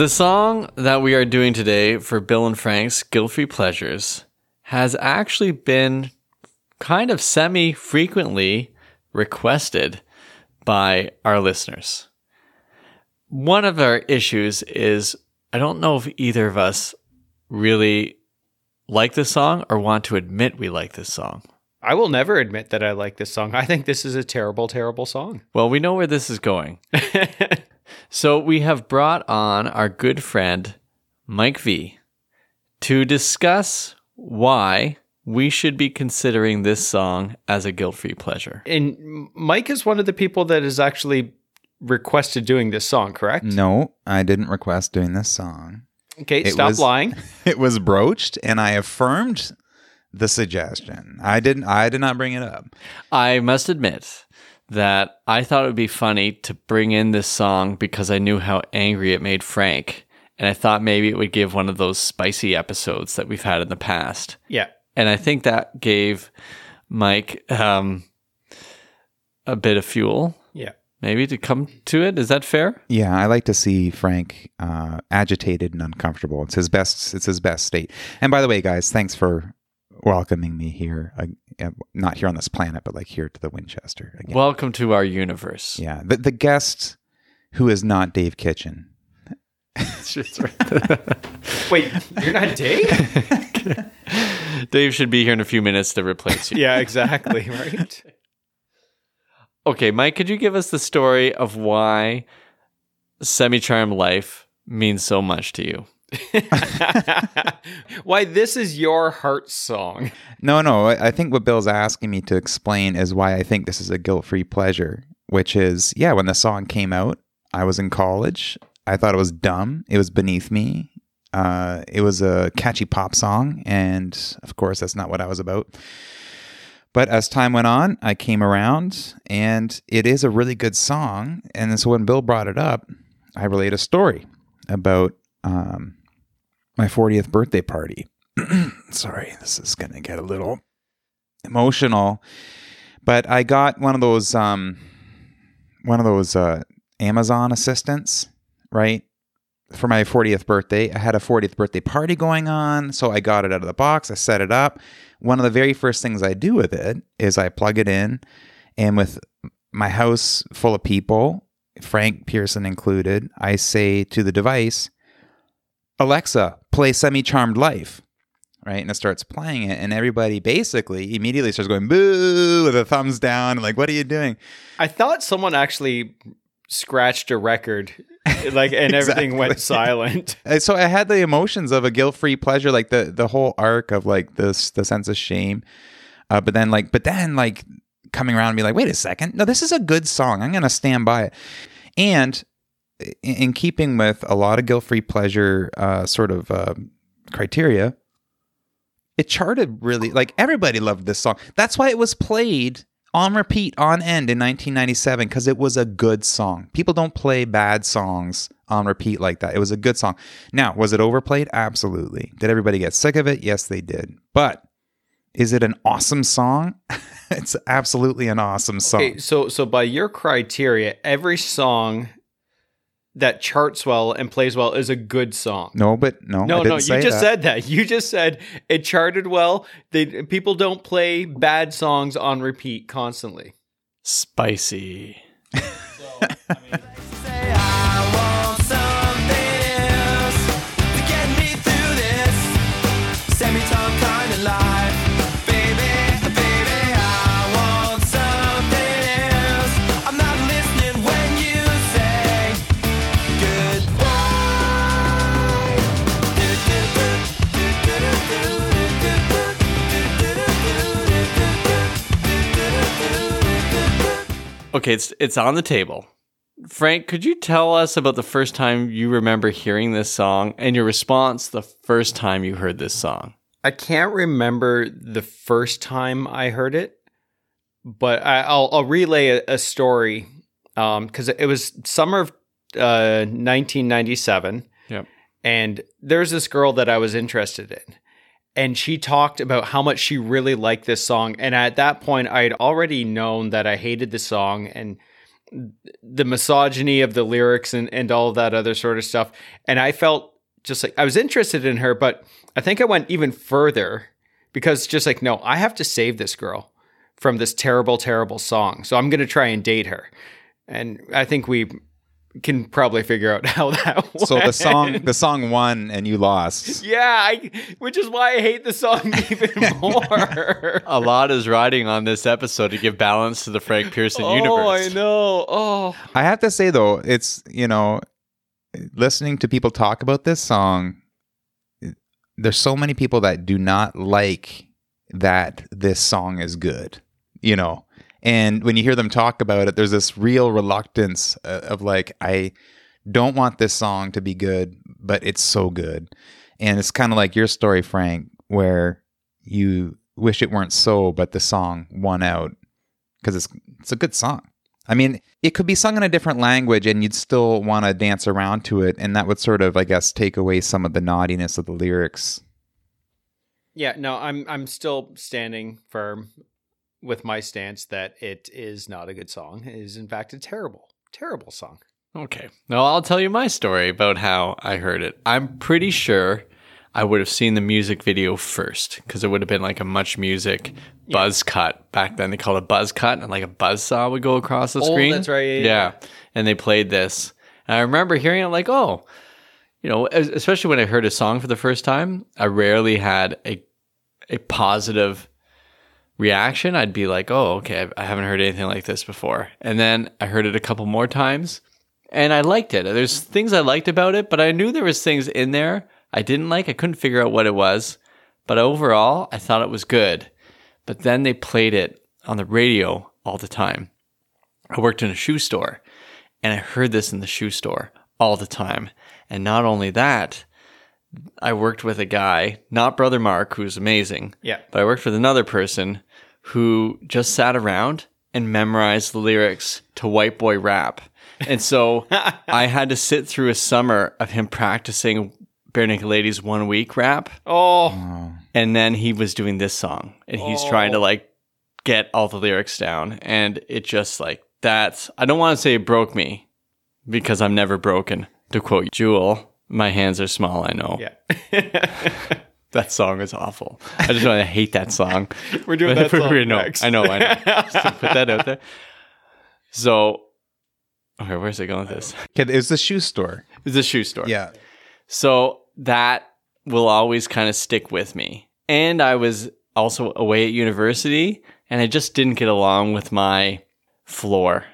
The song that we are doing today for Bill and Frank's Guilt Free Pleasures has actually been kind of semi frequently requested by our listeners. One of our issues is I don't know if either of us really like this song or want to admit we like this song. I will never admit that I like this song. I think this is a terrible, terrible song. Well, we know where this is going. so we have brought on our good friend, Mike V, to discuss why we should be considering this song as a guilt free pleasure. And Mike is one of the people that has actually requested doing this song, correct? No, I didn't request doing this song. Okay, It stop was- lying. It was broached, and I affirmed the suggestion. I didn't. I did not bring it up. I must admit that I thought it would be funny to bring in this song because I knew how angry it made Frank. And I thought maybe it would give one of those spicy episodes that we've had in the past. Yeah. And I think that gave Mike um, a bit of fuel, Yeah. maybe to come to it. Is that fair? Yeah, I like to see Frank uh, agitated and uncomfortable. It's his best. It's his best state. And by the way, guys, thanks for welcoming me here. Uh, uh, not here on this planet, but like here to the Winchester again. Welcome to our universe. yeah, the the guest who is not Dave Kitchen. Wait, you're not Dave? Dave should be here in a few minutes to replace you. yeah, exactly. Right. Okay, Mike, could you give us the story of why Semi Charm Life means so much to you? Why this is your heart song? No, no. I think what Bill's asking me to explain is why I think this is a guilt free pleasure, which is, yeah, when the song came out, I was in college. I thought it was dumb. It was beneath me. Uh, it was a catchy pop song. And of course, that's not what I was about. But as time went on, I came around and it is a really good song. And so when Bill brought it up, I relayed a story about um, my 40th birthday party. Sorry, this is going to get a little emotional. But I got one of those um one of those uh Amazon assistants, right? For my 40th birthday. I had a 40th birthday party going on, so I got it out of the box, I set it up. One of the very first things I do with it is I plug it in and with my house full of people, Frank Pearson included, I say to the device, Alexa, play Semi Charmed Life. Right. And it starts playing it. And everybody basically immediately starts going boo with a thumbs down. And like, what are you doing? I thought someone actually scratched a record, like, and everything went silent. And so I had the emotions of a guilt free pleasure, like the the whole arc of like this the sense of shame. Uh, but then like but then like coming around and be like, wait a second, no, this is a good song. I'm gonna stand by it. And in, in keeping with a lot of guilt free pleasure uh, sort of uh, criteria, it charted really like everybody loved this song. That's why it was played on repeat on end in 1997 because it was a good song. People don't play bad songs on repeat like that. It was a good song. Now, was it overplayed? Absolutely. Did everybody get sick of it? Yes, they did. But is it an awesome song? it's absolutely an awesome song. Okay, so so by your criteria, every song that charts well and plays well is a good song. No, but no, I No, didn't no, you just that. said that. You just said it charted well. They people don't play bad songs on repeat constantly. Spicy. Say Okay, it's it's on the table. Frank, could you tell us about the first time you remember hearing this song and your response the first time you heard this song? I can't remember the first time I heard it, but I, I'll, I'll relay a, a story because it was summer of uh, 1997. Yep. And there's this girl that I was interested in. And she talked about how much she really liked this song. And at that point, I had already known that I hated the song. And the misogyny of the lyrics and, and all that other sort of stuff. And I felt just like I was interested in her, but I think I went even further because just like, no, I have to save this girl from this terrible, terrible song. So I'm going to try and date her. And I think we can probably figure out how that went. So the song the song won and you lost. Yeah, I, which is why I hate the song even more. A lot is riding on this episode to give balance to the Frank Pearson universe. Oh, I know. Oh, I have to say though, it's you know, listening to people talk about this song, there's so many people that do not like that this song is good. You know, and when you hear them talk about it, there's this real reluctance uh, of like, I don't want this song to be good, but it's so good. And it's kind of like your story, Frank, where you wish it weren't so, but the song won out because it's it's a good song. I mean, it could be sung in a different language and you'd still want to dance around to it, and that would sort of, I guess, take away some of the naughtiness of the lyrics. yeah. No, I'm I'm still standing firm with my stance that it is not a good song. It is in fact a terrible, terrible song. Okay. Now I'll tell you my story about how I heard it. I'm pretty sure I would have seen the music video first because it would have been like a MuchMusic buzz cut. Back then they called it buzz cut and like a buzz saw would go across the Oh, screen. that's right, yeah, yeah, Yeah. And they played this. And I remember hearing it like, oh, you know, especially when I heard a song for the first time, I rarely had a a positive reaction. I'd be like, oh, okay, I- haven't heard anything like this before. And then I heard it a couple more times and I liked it. There's things I liked about it, but I knew there was things in there I didn't like. I couldn't figure out what it was, but overall, I thought it was good. But then they played it on the radio all the time. I worked in a shoe store, and I heard this in the shoe store all the time. And not only that, I worked with a guy, not Brother Mark, who's amazing, Yeah. but I worked with another person who just sat around and memorized the lyrics to White Boy Rap. And so I had to sit through a summer of him practicing Barenaked Ladies one week rap. Oh, And then he was doing this song and he's trying to oh. like get all the lyrics down. And it just like, that's, I don't want to say it broke me because I'm never broken. To quote Jewel, my hands are small, I know. yeah. That song is awful. I just want to hate that song. We're doing that song I know, next. I know, I know. Just to put that out there. So, okay, where's it going with this? Okay, it was the shoe store. It's a shoe store. Yeah. So that will always kind of stick with me. And I was also away at university and I just didn't get along with my floor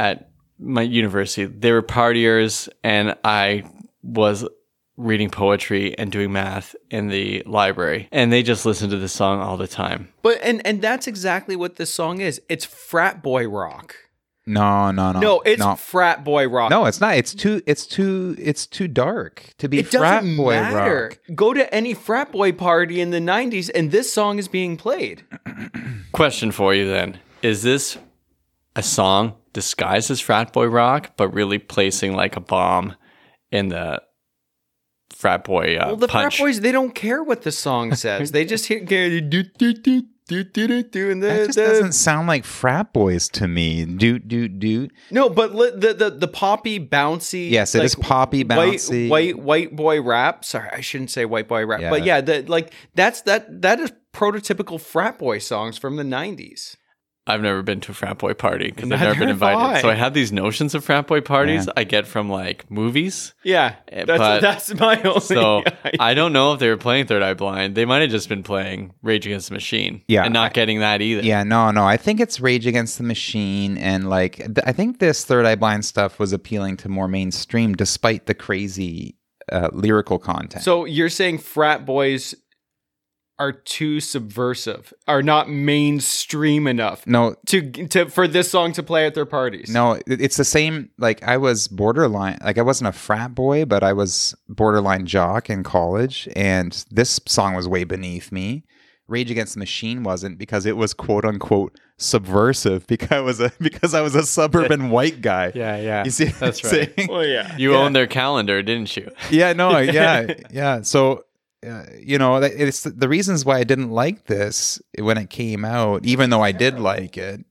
at my university. They were partiers and I was reading poetry and doing math in the library and they just listen to this song all the time. But and and that's exactly what this song is. It's frat boy rock. No, no, no. No, it's no. frat boy rock. No, it's not. It's too. It's too. It's too dark to be it frat doesn't boy matter. rock. Go to any frat boy party in the '90s, and this song is being played. Question for you then. Is this a song disguised as frat boy rock, but really placing like a bomb in the frat boy uh, Well, the punch? frat boys they don't care what the song says. they just hear do do do do do do do and the, That just the- doesn't sound like frat boys to me. Do do do. no, but li- the the the poppy bouncy. Yes, it is poppy, bouncy. White, white white boy rap. Sorry, I shouldn't say white boy rap, Yeah. but yeah, the, like that's that that is prototypical frat boy songs from the '90s. I've never been to a frat boy party because I've never been invited. I. So I have these notions of frat boy parties Yeah. I get from like movies. Yeah, Eh, that's but- that's my only. So idea. I don't know if they were playing Third Eye Blind. They might have just been playing Rage Against the Machine. Yeah, And not getting that either. Yeah, no, no. I think it's Rage Against the Machine, and like th- I think this Third Eye Blind stuff was appealing to more mainstream, despite the crazy uh, lyrical content. So you're saying frat boys are too subversive, are not mainstream enough no, to to for this song to play at their parties. No, it's the same. Like I was borderline. Like I wasn't a frat boy, but I was borderline jock in college, and this song was way beneath me. Rage Against the Machine wasn't because it was quote unquote subversive because I was a because I was a suburban white guy. Yeah, yeah. You see, what That's I'm right. saying? Well, yeah. You own their calendar, didn't you? yeah, no, yeah, yeah. So, uh, you know, it's the reasons why I didn't like this when it came out, even though I did like it,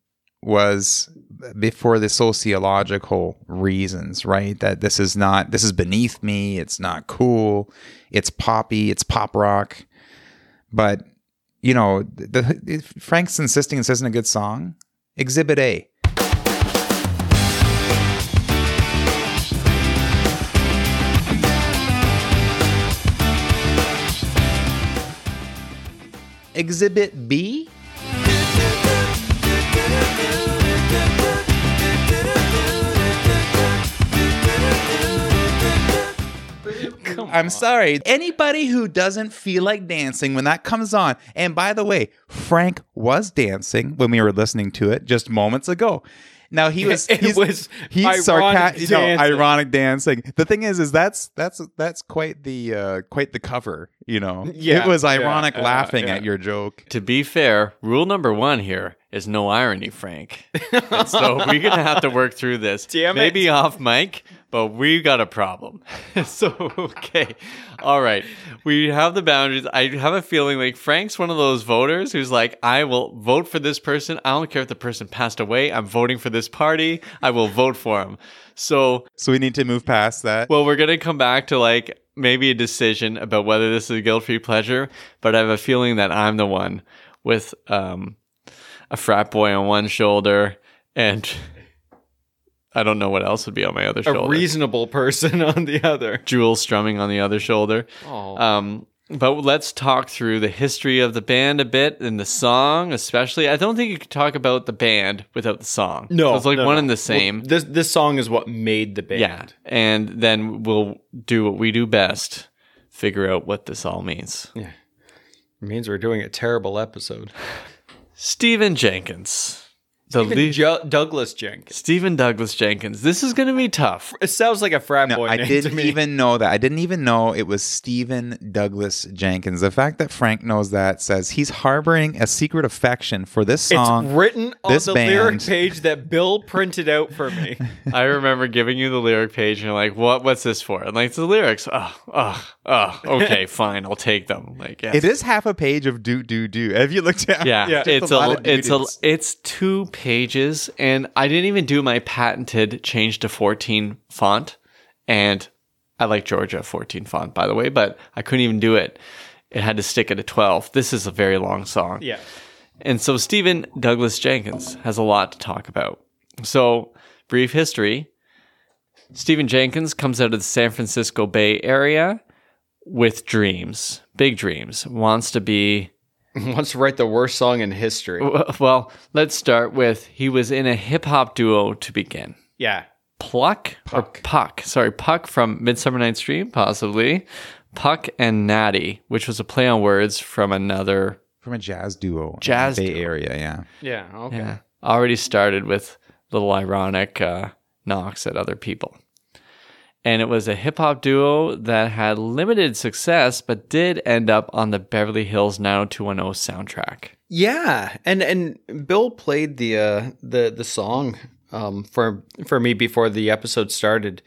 was before the sociological reasons, right? That this is not this is beneath me. It's not cool. It's poppy. It's pop rock. But you know, the, the Frank's insisting this isn't a good song. Exhibit A. Exhibit B. I'm sorry. Anybody who doesn't feel like dancing when that comes on, and by the way, Frank was dancing when we were listening to it just moments ago. Now he was It he's, was he's ironic sarcastic, no, dancing. ironic dancing. The thing is, is that's that's that's quite the uh, quite the cover. You know, Yeah, it was ironic yeah, laughing yeah. at your joke. To be fair, rule number one here is no irony, Frank. And so we're gonna have to work through this. Damn it. Maybe off mic, but we got a problem. so okay, all right. We have the boundaries. I have a feeling like Frank's one of those voters who's like, I will vote for this person. I don't care if the person passed away. I'm voting for this party. I will vote for him. So So we need to move past that. well, we're gonna come back to like maybe a decision about whether this is a guilt-free pleasure, but I have a feeling that I'm the one with um, a frat boy on one shoulder and I don't know what else would be on my other A shoulder. A reasonable person on the other. Jewel strumming on the other shoulder. Oh. Um, but let's talk through the history of the band a bit and the song, especially. I don't think you could talk about the band without the song. no, So it's like no, one no. and the Well, same. this this song is what made the band. Yeah. And then we'll do what we do best figure out what this all means. Yeah, it means we're doing a terrible episode. Stephen Jenkins. The Even lead- Ju- Douglas Jenkins. Stephen Douglas Jenkins. This is going to be tough. It sounds like a frat No, boy I name didn't to me. even know that. I didn't even know it was Stephen Douglas Jenkins. The fact that Frank knows that says he's harboring a secret affection for this song. It's written on this the lyric page that Bill printed out for me. I remember giving you the lyric page and you're like, what, what's this for? And like, "It's the lyrics. Oh, oh, oh, okay, fine. I'll take them. Like, yes. It is half a page of do do do. Have you looked at? Yeah, Yeah. it's Just a lot a, of it's a it's two pages, and I didn't even do my patented change to fourteen font, and I like Georgia fourteen font by the way, but I couldn't even do it. It had to stick at a twelve. This is a very long song, Yeah. and so Stephen Douglas Jenkins has a lot to talk about. So, brief history: Stephen Jenkins comes out of the San Francisco Bay Area with dreams, big dreams, wants to be Wants to write the worst song in history. well, let's start with he was in a hip hop duo to begin. Yeah. Pluck or Puck. Sorry, Puck from Midsummer Night's Dream, possibly. Puck and Natty, which was a play on words from another. From a jazz duo. Jazz Bay duo. Area, yeah. Yeah. Okay. Yeah. Already started with little ironic uh, knocks at other people. And it was a hip hop duo that had limited success, but did end up on the Beverly Hills 90210 soundtrack. Yeah, and and Bill played the uh, the the song um, for for me before the episode started.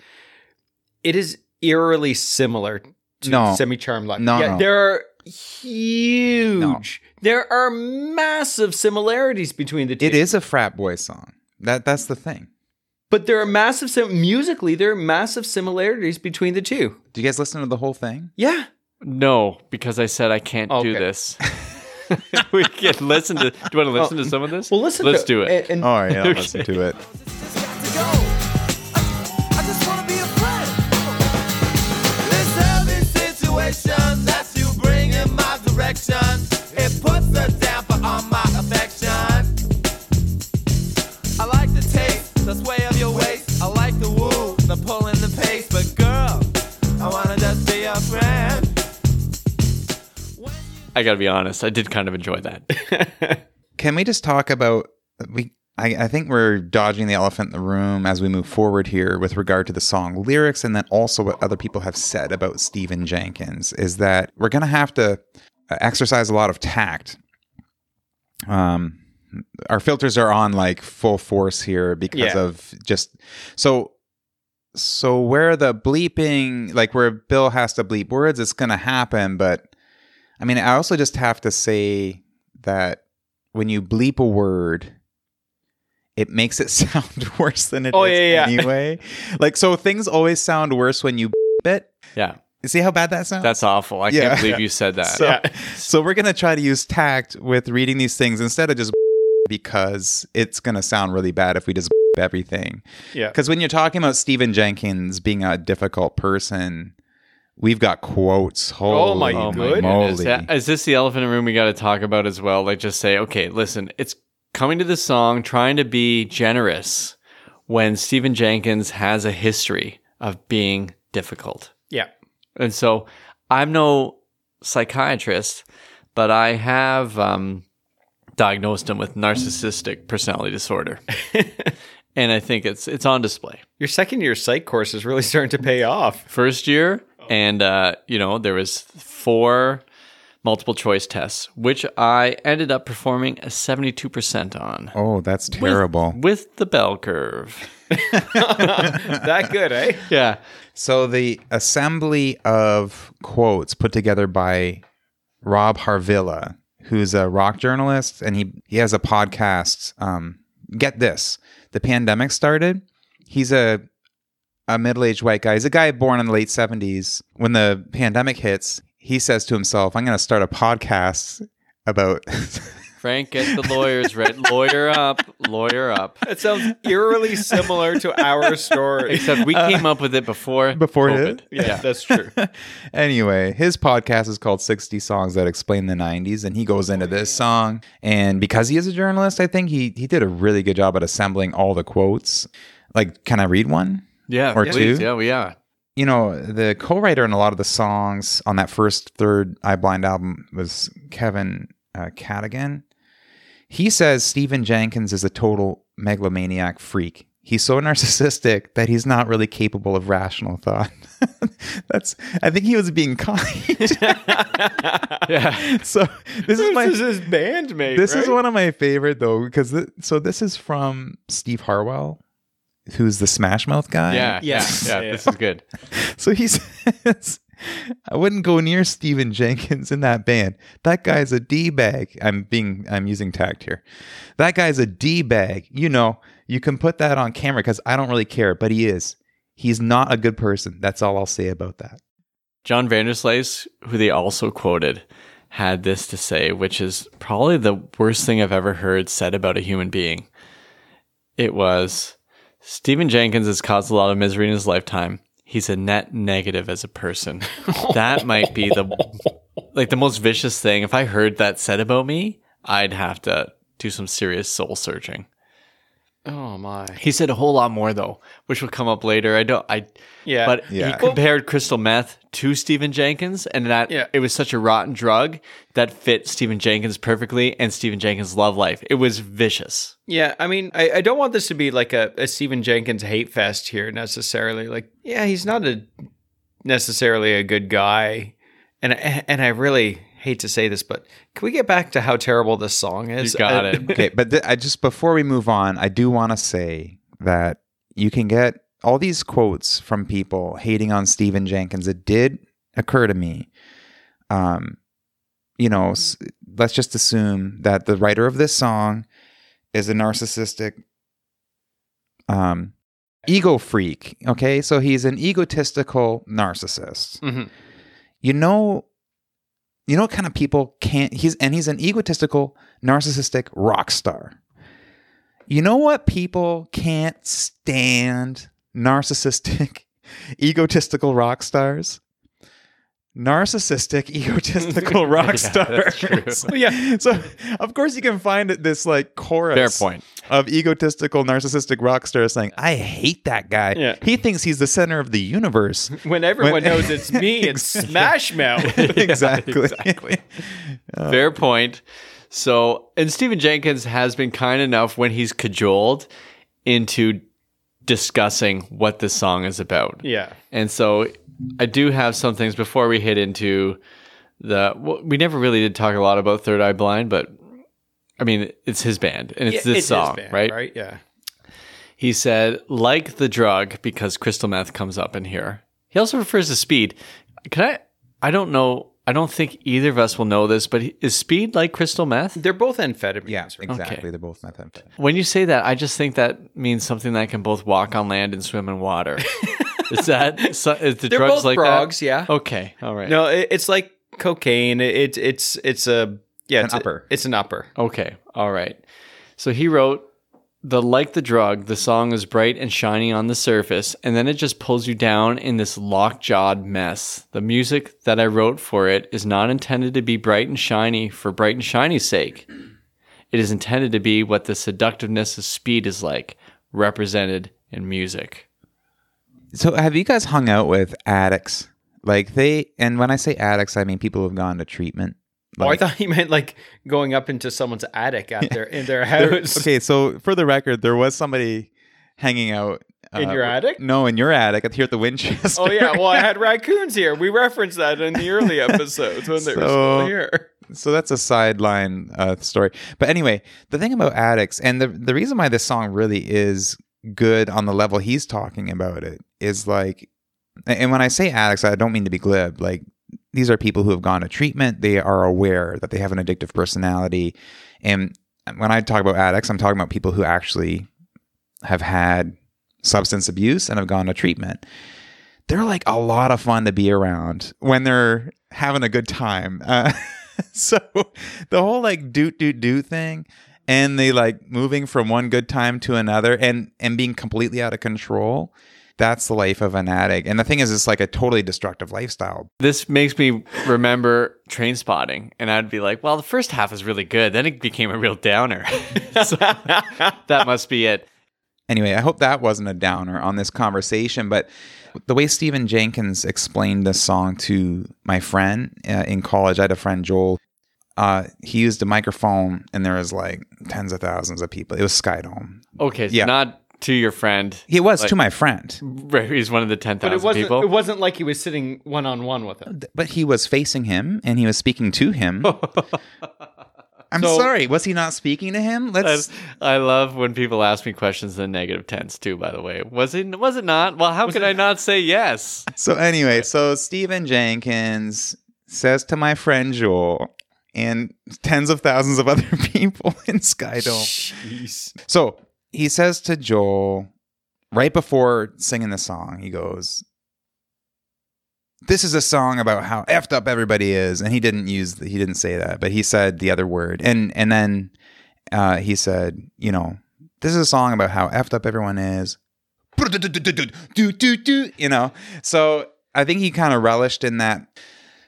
It is eerily similar to No. Semi Charmed Life. No, yeah, no. there are huge, there are massive similarities between the two. It is a frat boy song. That that's the thing. But there are massive sim- musically. There are massive similarities between the two. Do you guys listen to the whole thing? Yeah, No, because I said I can't do this. we can listen to. Do you want to listen to oh. some of this? well, listen. Let's to, do it. And, and All right, I'll Okay. listen to it. got to go. I just wanna be a friend. This every situation that you bring in my direction, it puts a damper on my affection. I like the taste, the sway the pull and the pace. But girl, I wanna just be a friend. I got to be honest. I did kind of enjoy that. Can we just talk about we? I, I think we're dodging the elephant in the room as we move forward here with regard to the song lyrics, and then also what other people have said about Stephen Jenkins is that we're going to have to uh, exercise a lot of tact. Um, our filters are on like full force here because Yeah. of just so. So where the bleeping, like where Bill has to bleep words, it's going to happen, but I mean, I also just have to say that when you bleep a word, it makes it sound worse than it oh, is Oh, yeah, yeah. anyway. like so things always sound worse when you it. Yeah. See how bad that sounds? That's awful. I Yeah. can't believe you said that. so, Yeah. so we're gonna try to use tact with reading these things instead of just because it's gonna sound really bad if we just everything. Yeah. Because when you're talking about Stephen Jenkins being a difficult person, we've got quotes. Oh my Holy Oh my Good. moly. goodness. Is this the elephant in the room we got to talk about as well? Like, just say, okay, listen, it's coming to the song, trying to be generous when Stephen Jenkins has a history of being difficult. Yeah. And so I'm no psychiatrist, but I have um, diagnosed him with narcissistic personality disorder. and I think it's it's on display. Your second year psych course is really starting to pay off. First year, and uh, you know, there was four multiple choice tests, which I ended up performing a 72% on. Oh, that's terrible. With the bell curve. that good, eh? Yeah. So the assembly of quotes put together by Rob Harvilla, who's a rock journalist, and he he has a podcast. Um, get this: the pandemic started. He's a a middle aged white guy. He's a guy born in the late seventies. When the pandemic hits, he says to himself, "I'm going to start a podcast about." Frank, get the lawyers ready. Lawyer up. Lawyer up. That sounds eerily similar to our story. Except we came up with it before Before COVID. it? Yeah, that's true. anyway, his podcast is called 60 Songs That Explain the 90s, and he goes into this song. And because he is a journalist, I think he, he did a really good job at assembling all the quotes. Like, can I read one? Yeah. Or please. two? Yeah, we are. You know, the co writer in a lot of the songs on that first third Eye Blind album was Kevin uh, Cadogan. He says Stephen Jenkins is a total megalomaniac freak. He's so narcissistic that he's not really capable of rational thought. That's I think he was being kind. Yeah. so this is my this is his bandmate. this is one of my favorite though because th- so this is from Steve Harwell, who's the Smash Mouth guy. Yeah. Yeah. Yeah. Yeah. This is good. So he says, I wouldn't go near Steven Jenkins in that band. That guy's a D bag. I'm being, I'm using tact here. That guy's a D bag. You know, you can put that on camera because I don't really care, but he is. He's not a good person. That's all I'll say about that. John Vanderslice, who they also quoted, had this to say, which is probably the worst thing I've ever heard said about a human being. It was Stephen Jenkins has caused a lot of misery in his lifetime. He's a net negative as a person. that might be the like the most vicious thing. If I heard that said about me, I'd have to do some serious soul searching. Oh my. He said a whole lot more though, which will come up later. I don't I Yeah. but Yeah. he compared crystal meth to Stephen Jenkins, and that Yeah. it was such a rotten drug that fit Stephen Jenkins perfectly and Stephen Jenkins' love life. It was vicious. Yeah, I mean, I, I don't want this to be like a, a Stephen Jenkins hate fest here necessarily. Like, yeah, he's not a necessarily a good guy, and and I really hate to say this, but can we get back to how terrible this song is? You got Uh, it. Okay, but th- I just before we move on, I do want to say that you can get all these quotes from people hating on Stephen Jenkins. It did occur to me. Um, you know, s- let's just assume that the writer of this song is a narcissistic um ego freak, okay? So he's an egotistical narcissist. Mhm. You know you know what kind of people can't he's and he's an egotistical narcissistic rock star. You know what people can't stand narcissistic egotistical rock stars? Narcissistic egotistical rock Yeah, that's stars. true. yeah. So of course you can find this like chorus Fair point. of egotistical narcissistic rock stars saying, I hate that guy. Yeah. He thinks he's the center of the universe. When everyone When- knows it's me it's Smash Mouth. exactly. exactly. Uh. Fair point. So, and Stephen Jenkins has been kind enough when he's cajoled into discussing what this song is about. yeah. And so I do have some things before we hit into the. Well, we never really did talk a lot about Third Eye Blind, but I mean, it's his band and it's Yeah, this his song, band, right? Right. Yeah. He said, like the drug, because crystal meth comes up in here. He also refers to speed. Can I? I don't know. I don't think either of us will know this, but is speed like crystal meth? They're both amphetamines. Yeah, right? exactly. They're both methamphetamine. When you say that, I just think that means something that can both walk on land and swim in water. is that so, is the They're drugs both like frogs, that? yeah. Okay, all right. No, it, it's like cocaine. It, it's it's a yeah, An it's a- upper. it's an upper. Okay, all right. So he wrote the like the drug, the song is bright and shiny on the surface, and then it just pulls you down in this lockjawed mess. The music that I wrote for it is not intended to be bright and shiny for bright and shiny's sake. It is intended to be what the seductiveness of speed is like, represented in music. So, have you guys hung out with addicts? Like they, and when I say addicts, I mean people who've gone to treatment. Oh, I thought he meant like going up into someone's attic at their in their There- house. okay, so for the record, there was somebody hanging out uh, In your attic? No, in your attic here at the Winchester. Oh yeah, well I had raccoons here. We referenced that in the early episodes when they were So- still here. so that's a sideline uh, story. But anyway, the thing about addicts, and the the reason why this song really is good on the level he's talking about it is like, and when I say addicts, I don't mean to be glib. Like these are people who have gone to treatment. They are aware that they have an addictive personality, and when I talk about addicts, I'm talking about people who actually have had substance abuse and have gone to treatment. They're like a lot of fun to be around when they're having a good time. Uh, so the whole like doot doot doot thing and they like moving from one good time to another and and being completely out of control that's the life of an addict and the thing is it's like a totally destructive lifestyle This makes me remember Trainspotting, and I'd be like, well, the first half is really good. Then it became a real downer. so that must be it. anyway i hope that wasn't a downer on this conversation but the way stephen jenkins explained this song to my friend uh, in college i had a friend joel uh, he used a microphone and there was like tens of thousands of people it was skydome Okay, so Yeah. not to your friend. he was Like- to my friend Right, He's one of the ten But it thousand wasn't people. it wasn't like he was sitting one on one with him. but he was facing him and he was speaking to him. I'm So- sorry, was he not speaking to him? Let's. I love when people ask me questions in negative tense too. By the way, was it? Was it not? Well, how could I not say yes? So anyway, so Stephen Jenkins says to my friend Joel and tens of thousands of other people in Skydome. Jeez. So he says to Joel right before singing the song, he goes, "This is a song about how effed up everybody is," and he didn't use he didn't say that, but he said the other word, and and then uh, he said, you know, this is a song about how effed up everyone is. You know, so I think he kind of relished in that.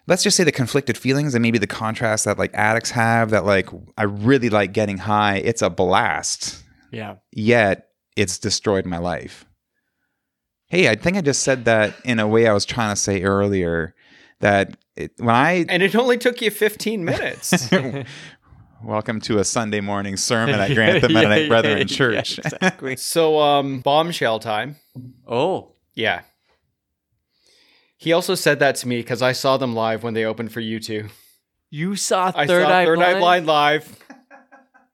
Let's just say the conflicted feelings and maybe the contrast that like addicts have. That like I really like getting high. It's a blast Yeah. yet it's destroyed my life. Hey, I think I just said that in a way I was trying to say earlier that it, when I And it only took you 15 minutes. welcome to a Sunday morning sermon at Grantham Mennonite Yeah, Brethren yeah, Church. yeah, exactly. so um bombshell time. oh, Yeah. He also said that to me because I saw them live when they opened for U2. you saw I Third saw Eye Third Blind, Eye Blind live.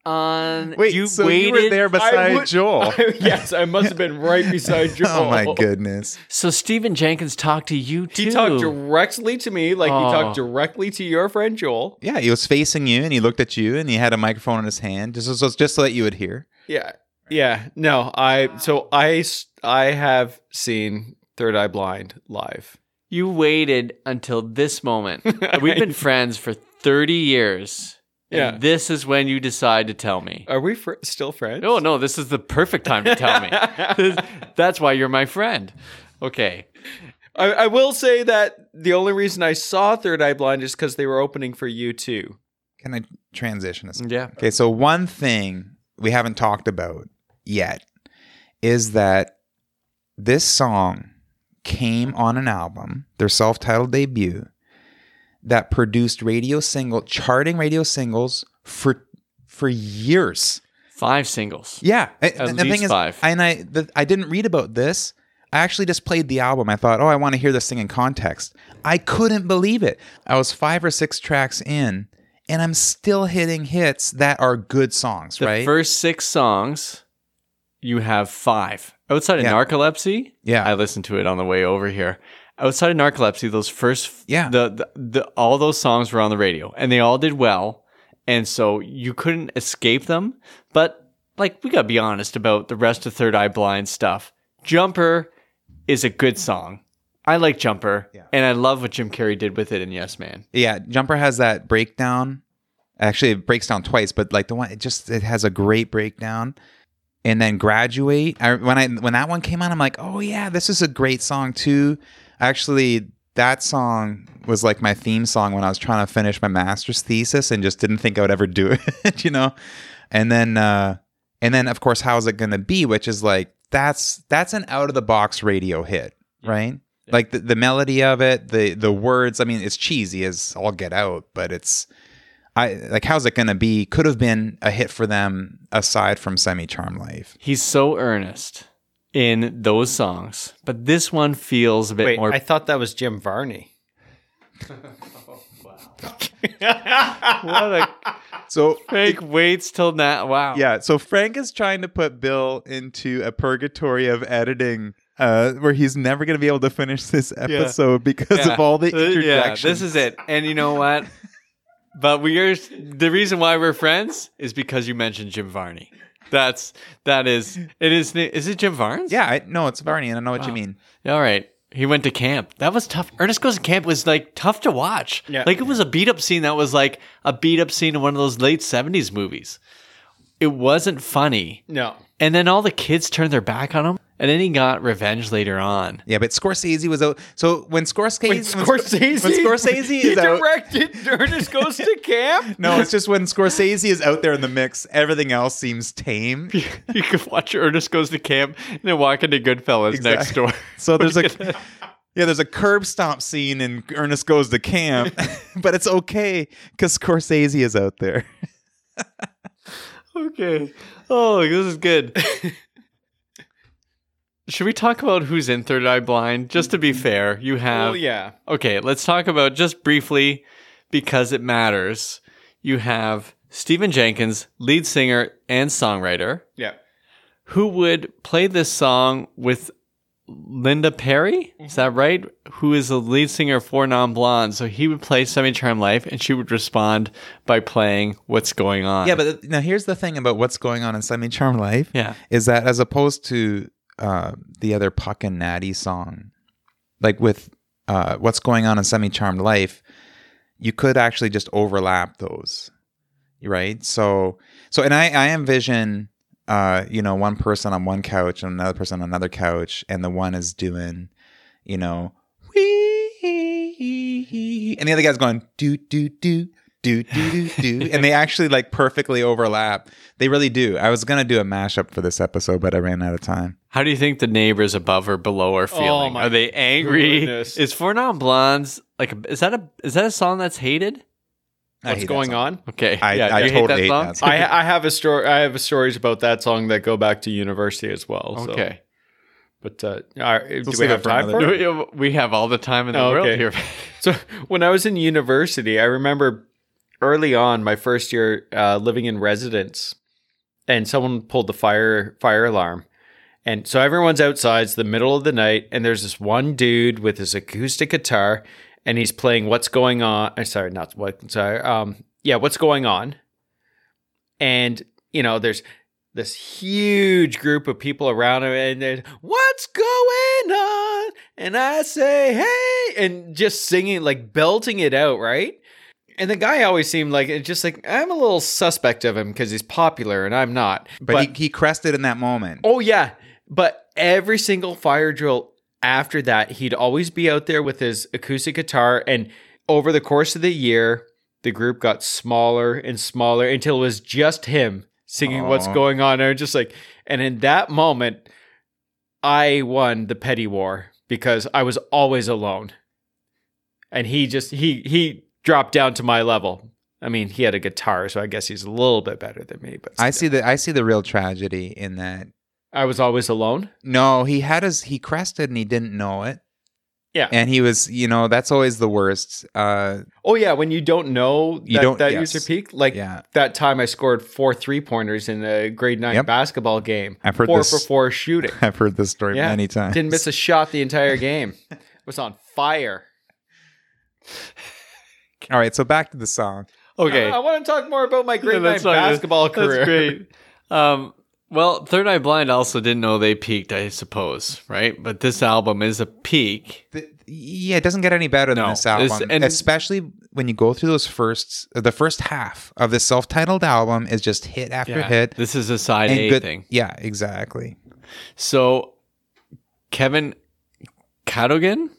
On. Wait, you so waited. you were there beside would- Joel? yes, I must have been right beside oh, Joel. oh my goodness! So Stephen Jenkins talked to you too. He talked directly to me, like he Oh. talked directly to your friend Joel. Yeah, he was facing you and he looked at you and he had a microphone in his hand just so, just so that you would hear. Yeah, yeah. No, I so I, I have seen Third Eye Blind live. You waited until this moment. We've been friends for 30 years. And Yeah. This is when you decide to tell me. Are we fr- still friends? Oh, no, this is the perfect time to tell me. That's why you're my friend. Okay. I, I will say that the only reason I saw Third Eye Blind is because they were opening for U2. Can I transition? this? Yeah. Okay, so one thing we haven't talked about yet is that this song came on an album, their self-titled debut, that produced radio single charting radio singles for for years. Five singles. Yeah, At and the thing is, five. and I the, I didn't read about this. I actually just played the album. I thought, oh, I want to hear this thing in context. I couldn't believe it. I was five or six tracks in, and I'm still hitting hits that are good songs. The right? first six songs, you have five. Outside of Yeah. Narcolepsy, Yeah. I listened to it on the way over here. Outside of narcolepsy, those first Yeah. the, the the all those songs were on the radio and they all did well, and so you couldn't escape them. But like we gotta be honest about the rest of Third Eye Blind stuff. Jumper is a good song. I like Jumper, and I love what Jim Carrey did with it in Yes Man. Yeah, Jumper has that breakdown. Actually, it breaks down twice, but like the one, it just it has a great breakdown. And then graduate. I, when I when that one came on, I'm like, oh yeah, this is a great song too. Actually, that song was like my theme song when I was trying to finish my master's thesis and just didn't think I would ever do it, you know. And then uh and then of course, how's it gonna be? Which is like that's that's an out of the box radio hit, right? Like the, the melody of it, the the words. I mean, it's cheesy as all get out, but it's I like how's it gonna be? Could have been a hit for them aside from Semi Charm Life. He's so earnest in those songs, but this one feels a bit Wait, more. I thought that was Jim Varney. what a So fake waits till now. Wow. yeah, so Frank is trying to put Bill into a purgatory of editing. Uh, where he's never going to be able to finish this episode because Yeah. of all the Uh, Yeah, this is it. And you know what? but we are the reason why we're friends is because you mentioned Jim Varney. That's that is it is is it Jim Varnes? yeah, I, no, it's Varney, and I know what you mean. All right. He went to camp. That was tough. Ernest Goes to Camp was like tough to watch. Yeah. Like it was a beat up scene that was like a beat up scene in one of those late 70s movies. It wasn't funny. No. And then all the kids turned their back on him. And then he got revenge later on. Yeah, but Scorsese was out. So when Scorsese, When when Scorsese, when Scorsese he is out, directed Ernest Goes to Camp. no, it's just when Scorsese is out there in the mix, everything else seems tame. you could watch Ernest Goes to Camp and then walk into Goodfellas next door. So there's a yeah, there's a curb stomp scene in Ernest Goes to Camp, but it's okay because Scorsese is out there. okay. Oh, this is good. Should we talk about who's in Third Eye Blind? Just to be mm-hmm. fair, you have Oh yeah. Okay, let's talk about just briefly because it matters. You have Stephen Jenkins, lead singer and songwriter, Yeah. who would play this song with Linda Perry. Is that mm-hmm. right? Who is the lead singer for Non Blonde. So he would play Semi Charm Life and she would respond by playing What's Going On. Yeah, but now here's the thing about what's going on in Semi Charm Life. Yeah. is that as opposed to uh, the other Puck and Natty song, like with uh, what's going on in Semi Charmed Life, you could actually just overlap those, right? So, so, and I, I envision, uh, you know, one person on one couch and another person on another couch, and the one is doing, you know, wee, and the other guy's going do do do do do do do, and they actually like perfectly overlap. They really do. I was gonna do a mashup for this episode, but I ran out of time. How do you think the neighbors above or below are feeling? my are they angry? goodness. Is Four Non Blondes like? Is that a is that a song that's hated? What's going on? Okay, I- yeah, I you totally hate hate that song. that song. I I have a story. I have stories about that song that go back to university as well. so- Okay, but uh, all right, do we have time for it? we have all the time in the Oh, world okay. here. So when I was in university, I remember early on my first year uh, living in residence, and someone pulled the fire fire alarm, and so everyone's outside. It's the middle of the night, and there's this one dude with his acoustic guitar, and he's playing "What's Going On." uh, Sorry, not what. Sorry, um, yeah, "What's Going On," and you know, there's this huge group of people around him and there's what's going on and i say hey and just singing like belting it out right and the guy always seemed like it's just like i'm a little suspect of him because he's popular and i'm not But, he, he crested in that moment. oh yeah. But every single fire drill after that he'd always be out there with his acoustic guitar. And over the course of the year the group got smaller and smaller until it was just him singing what's going on and just like and in that moment i won the petty war because i was always alone. And he just he he dropped down to my level i mean he had a guitar so i guess he's a little bit better than me but I see the I see the real tragedy in that. i was always alone No, he had his he crested and he didn't know it. Yeah. and he was you know that's always the worst. Uh, Oh yeah, when you don't know that, You don't- that yes. user peak, like Yeah. that time I scored four three pointers in a grade nine Yep. basketball game. I've heard four this- for four shooting. I've heard this story Yeah, many times. Didn't miss a shot the entire game. was on fire. All right, so back to the song. Okay. I, want to talk more about my grade Yeah, nine that's basketball career. That's great. Um, well, Third Eye Blind also didn't know they peaked, I suppose, right? But this album is a peak. The- yeah, it doesn't get any better than No, this this- album, and- especially when you go through those first, the first half of the self-titled album is just hit after hit. This is a side and A good, thing. Yeah, exactly. So, Kevin Cadogan,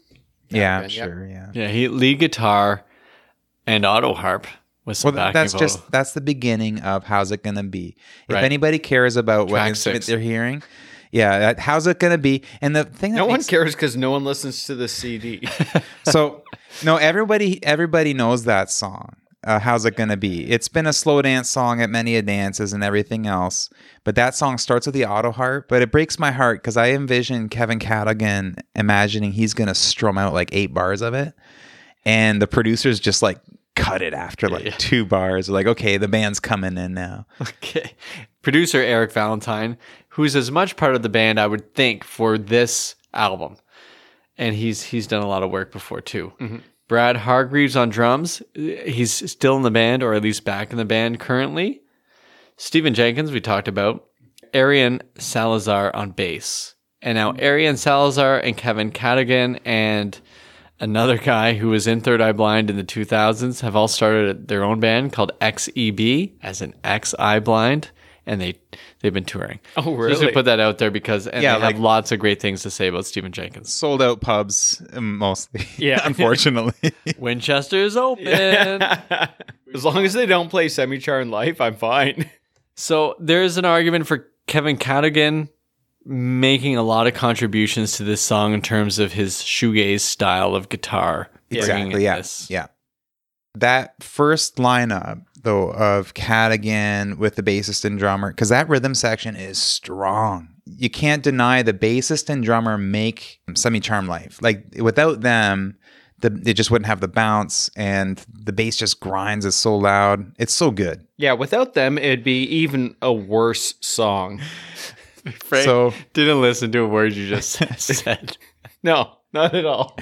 Yeah, Yep. sure. Yeah. yeah, he lead guitar and auto harp with some Well, backing that's vocal. just that's the beginning of how's it gonna be. If Right. anybody cares about what Track instrument six. they're hearing, yeah, that, how's it gonna be? And the thing that No one cares because no one listens to the CD. so no everybody everybody knows that song uh, how's it gonna be it's been a slow dance song at many a dances and everything else but that song starts with the auto harp but it breaks my heart because i envision kevin cadogan imagining he's gonna strum out like eight bars of it and the producers just like cut it after like Yeah. two bars like okay the band's coming in now Okay. Producer Eric Valentine, who's as much part of the band, I would think, for this album. And he's he's done a lot of work before too. Mm-hmm. Brad Hargreaves on drums. He's still in the band, or at least back in the band currently. Stephen Jenkins, we talked about. Arion Salazar on bass. And now mm. Arion Salazar and Kevin Cadogan and another guy who was in Third Eye Blind in the 2000s have all started their own band called XEB, as an X Eye Blind, and they they've been touring. Oh, So just to put that out there because and Yeah, they like- have lots of great things to say about Stephen Jenkins. sold out pubs um, mostly Yeah. unfortunately Winchester's open. as long as they don't play Semi Charmed Life, I'm fine. So there's an argument for Kevin Cadogan making a lot of contributions to this song in terms of his shoegaze style of guitar. bringing Exactly. Yeah. this. Yeah. That first lineup, though, of Cadogan with the bassist and drummer, because that rhythm section is strong. You can't deny the bassist and drummer make Semi Charm Life. Like without them, the, they just wouldn't have the bounce, and the bass just grinds. It's so loud. It's so good. Yeah, without them, it'd be even a worse song. Frank So- didn't listen to a word you just said. No, not at all.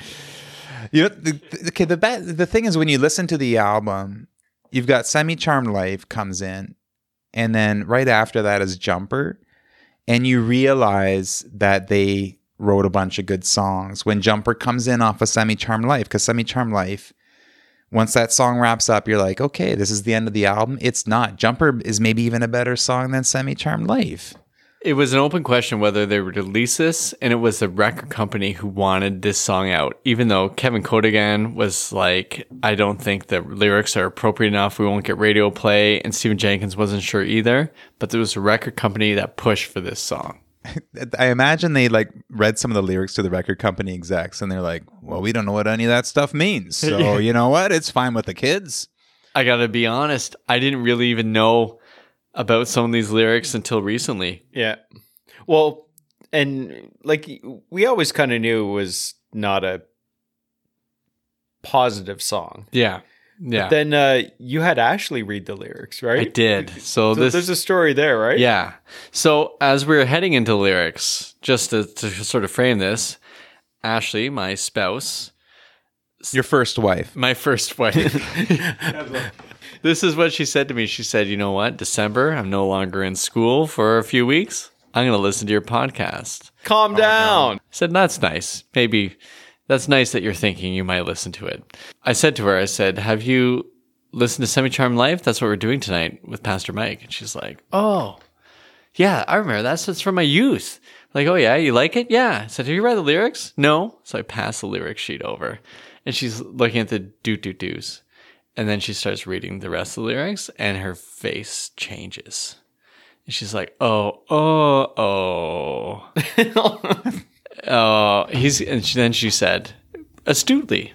You know, the, the, okay, the ba- the thing is when you listen to the album, you've got Semi Charmed Life comes in, and then right after that is Jumper, and you realize that they wrote a bunch of good songs when Jumper comes in off of Semi Charmed Life because Semi Charmed Life. Once that song wraps up, you're like, okay, this is the end of the album. It's not. Jumper is maybe even a better song than Semi Charmed Life. It was an open question whether they would release this, and it was the record company who wanted this song out. Even though Kevin Cadogan was like, I don't think the lyrics are appropriate enough, we won't get radio play, and Stephen Jenkins wasn't sure either. But there was a record company that pushed for this song. I imagine they like read some of the lyrics to the record company execs and they're like, well, we don't know what any of that stuff means. So, you know what? It's fine with the kids. I gotta be honest, I didn't really even know about some of these lyrics until recently. Yeah. Well, and like we always kind of knew it was not a positive song. Yeah. Yeah. Then uh, you had Ashley read the lyrics, right? I did. So, So this there's a story there, right? Yeah. So as we are heading into lyrics, just to, to sort of frame this, Ashley, my spouse, Your first wife. my first wife, this is what she said to me. She said, "You know what? December, I'm no longer in school for a few weeks. I'm going to listen to your podcast." Calm oh, down. I said, "That's nice. Maybe that's nice that you're thinking you might listen to it." I said to her, "I said, have you listened to Semi Charm Life? That's what we're doing tonight with Pastor Mike." And she's like, "Oh." Yeah, I remember that's that's from my youth. Like, oh yeah, you like it? Yeah. I said, have you read the lyrics? No. So I pass the lyric sheet over, and she's looking at the doo doo doos, and then she starts reading the rest of the lyrics, and her face changes, and she's like, oh, oh, oh, oh. He's and she, then she said, astutely,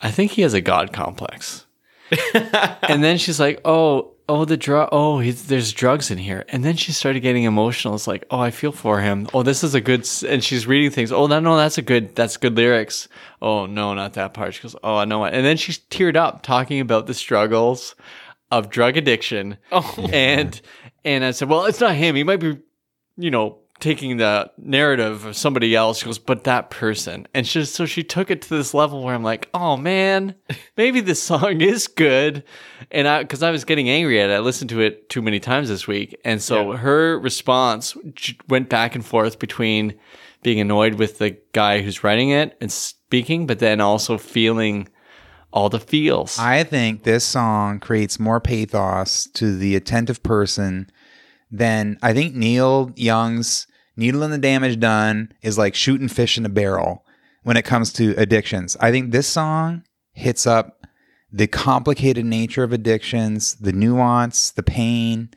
I think he has a god complex. and then she's like, "Oh, oh, the drug. Oh, he's, there's drugs in here." And then she started getting emotional. It's like, "Oh, I feel for him. Oh, this is a good." s-" And she's reading things. Oh, no, no, that's a good. That's good lyrics. Oh, no, not that part. She goes, "Oh, I know." And then she teared up talking about the struggles of drug addiction. Oh. and and I said, "Well, it's not him. He might be, you know." Taking the narrative of somebody else. She goes, but that person. And she, so she took it to this level where I'm like, oh man, maybe this song is good. And I, cause I was getting angry at it. I listened to it too many times this week. And so Yeah. her response went back and forth between being annoyed with the guy who's writing it and speaking, but then also feeling all the feels. I think this song creates more pathos to the attentive person than I think Neil Young's Needle and the Damage Done is like shooting fish in a barrel when it comes to addictions. I think this song hits up the complicated nature of addictions, the nuance, the pain.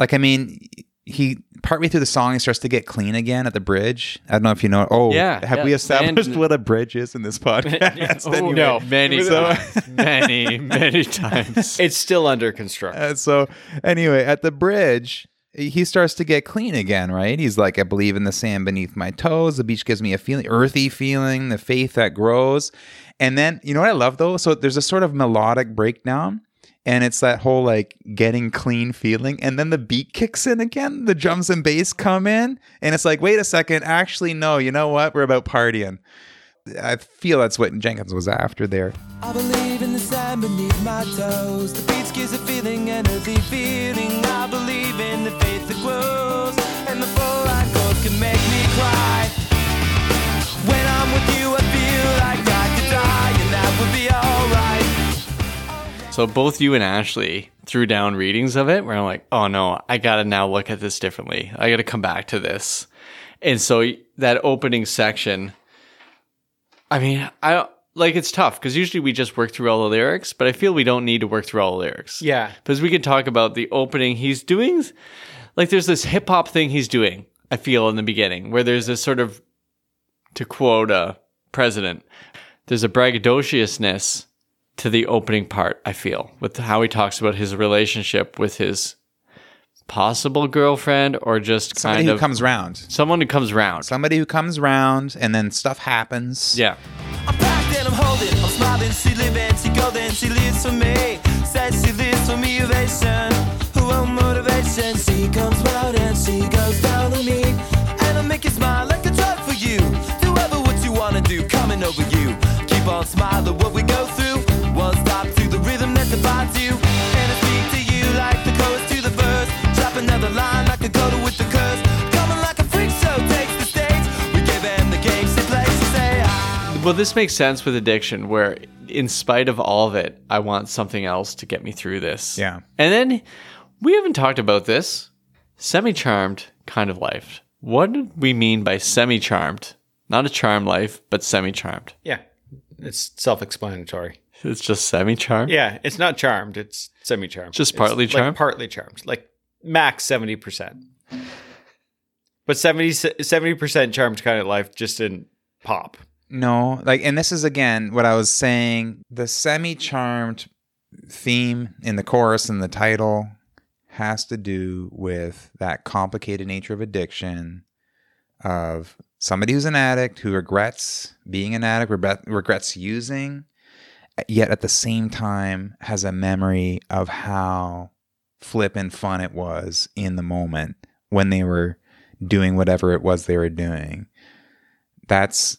Like, I mean, he partway through the song, he starts to get clean again at the bridge. I don't know if you know. Oh, Yeah, Have yeah. we established And- what a bridge is in this podcast? Oh, Anyway. no. many So- times, many, many times. It's still under construction. Uh, so anyway, at the bridge, he starts to get clean again, right? He's like, I believe in the sand beneath my toes. The beach gives me a feeling, earthy feeling, the faith that grows. And then, you know what I love though? So there's a sort of melodic breakdown. And it's that whole like getting clean feeling. And then the beat kicks in again. The drums and bass come in. And it's like, wait a second. Actually, no, you know what? We're about partying. I feel that's what Jenkins was after there. I believe in the sand beneath my toes. The beach gives a feeling, an earthy feeling. I believe in the faith that grows. And the full light chords can make me cry. When I'm with you, I feel like I could die, and that would be alright. So both you and Ashley threw down readings of it where I'm like, oh no, I gotta now look at this differently. I gotta come back to this. And so that opening section, I mean, I like it's tough because usually we just work through all the lyrics, but I feel we don't need to work through all the lyrics. Yeah. Because we could talk about the opening he's doing. Like there's this hip hop thing he's doing, I feel in the beginning, where there's this sort of, to quote a president, there's a braggadociousness to the opening part, I feel, with how he talks about his relationship with his possible girlfriend or just Somebody kind who of comes round. someone who comes round. Somebody who comes round and then stuff happens. yeah. I'm packed and I'm holding, I'm smiling, she living, she golden, she lives for me. Says she lives for me, ovation, her own motivation. She comes round and she goes down on me. And I make you smile like a drug for you. Do ever what you wanna do, coming over you. Keep on smiling what we go through. One stop to the rhythm that defines you. Well, this makes sense with addiction, where in spite of all of it, I want something else to get me through this. Yeah. And then we haven't talked about this semi charmed kind of life. What do we mean by semi charmed? Not a charmed life, but semi charmed. Yeah. It's self explanatory. It's just semi charmed. Yeah. It's not charmed. It's semi charmed. Just partly like charmed? partly charmed. Like max 70%. But 70, percent charmed kind of life just in pop. No, like, and this is again what I was saying. The semi charmed theme in the chorus and the title has to do with that complicated nature of addiction, of somebody who's an addict who regrets being an addict, regret, regrets using, yet at the same time has a memory of how flippin' fun it was in the moment when they were doing whatever it was they were doing. That's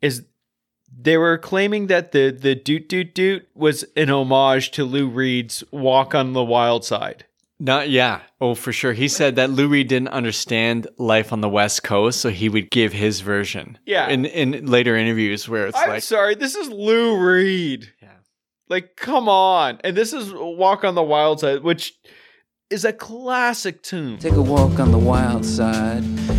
Is they were claiming that the the doot doot doot was an homage to Lou Reed's Walk on the Wild Side. Not yeah. Oh, for sure. He said that Lou Reed didn't understand life on the West Coast, so he would give his version. Yeah. In in later interviews where it's I'm like sorry, this is Lou Reed. Yeah. Like, come on. And this is Walk on the Wild Side, which is a classic tune. Take a walk on the wild side,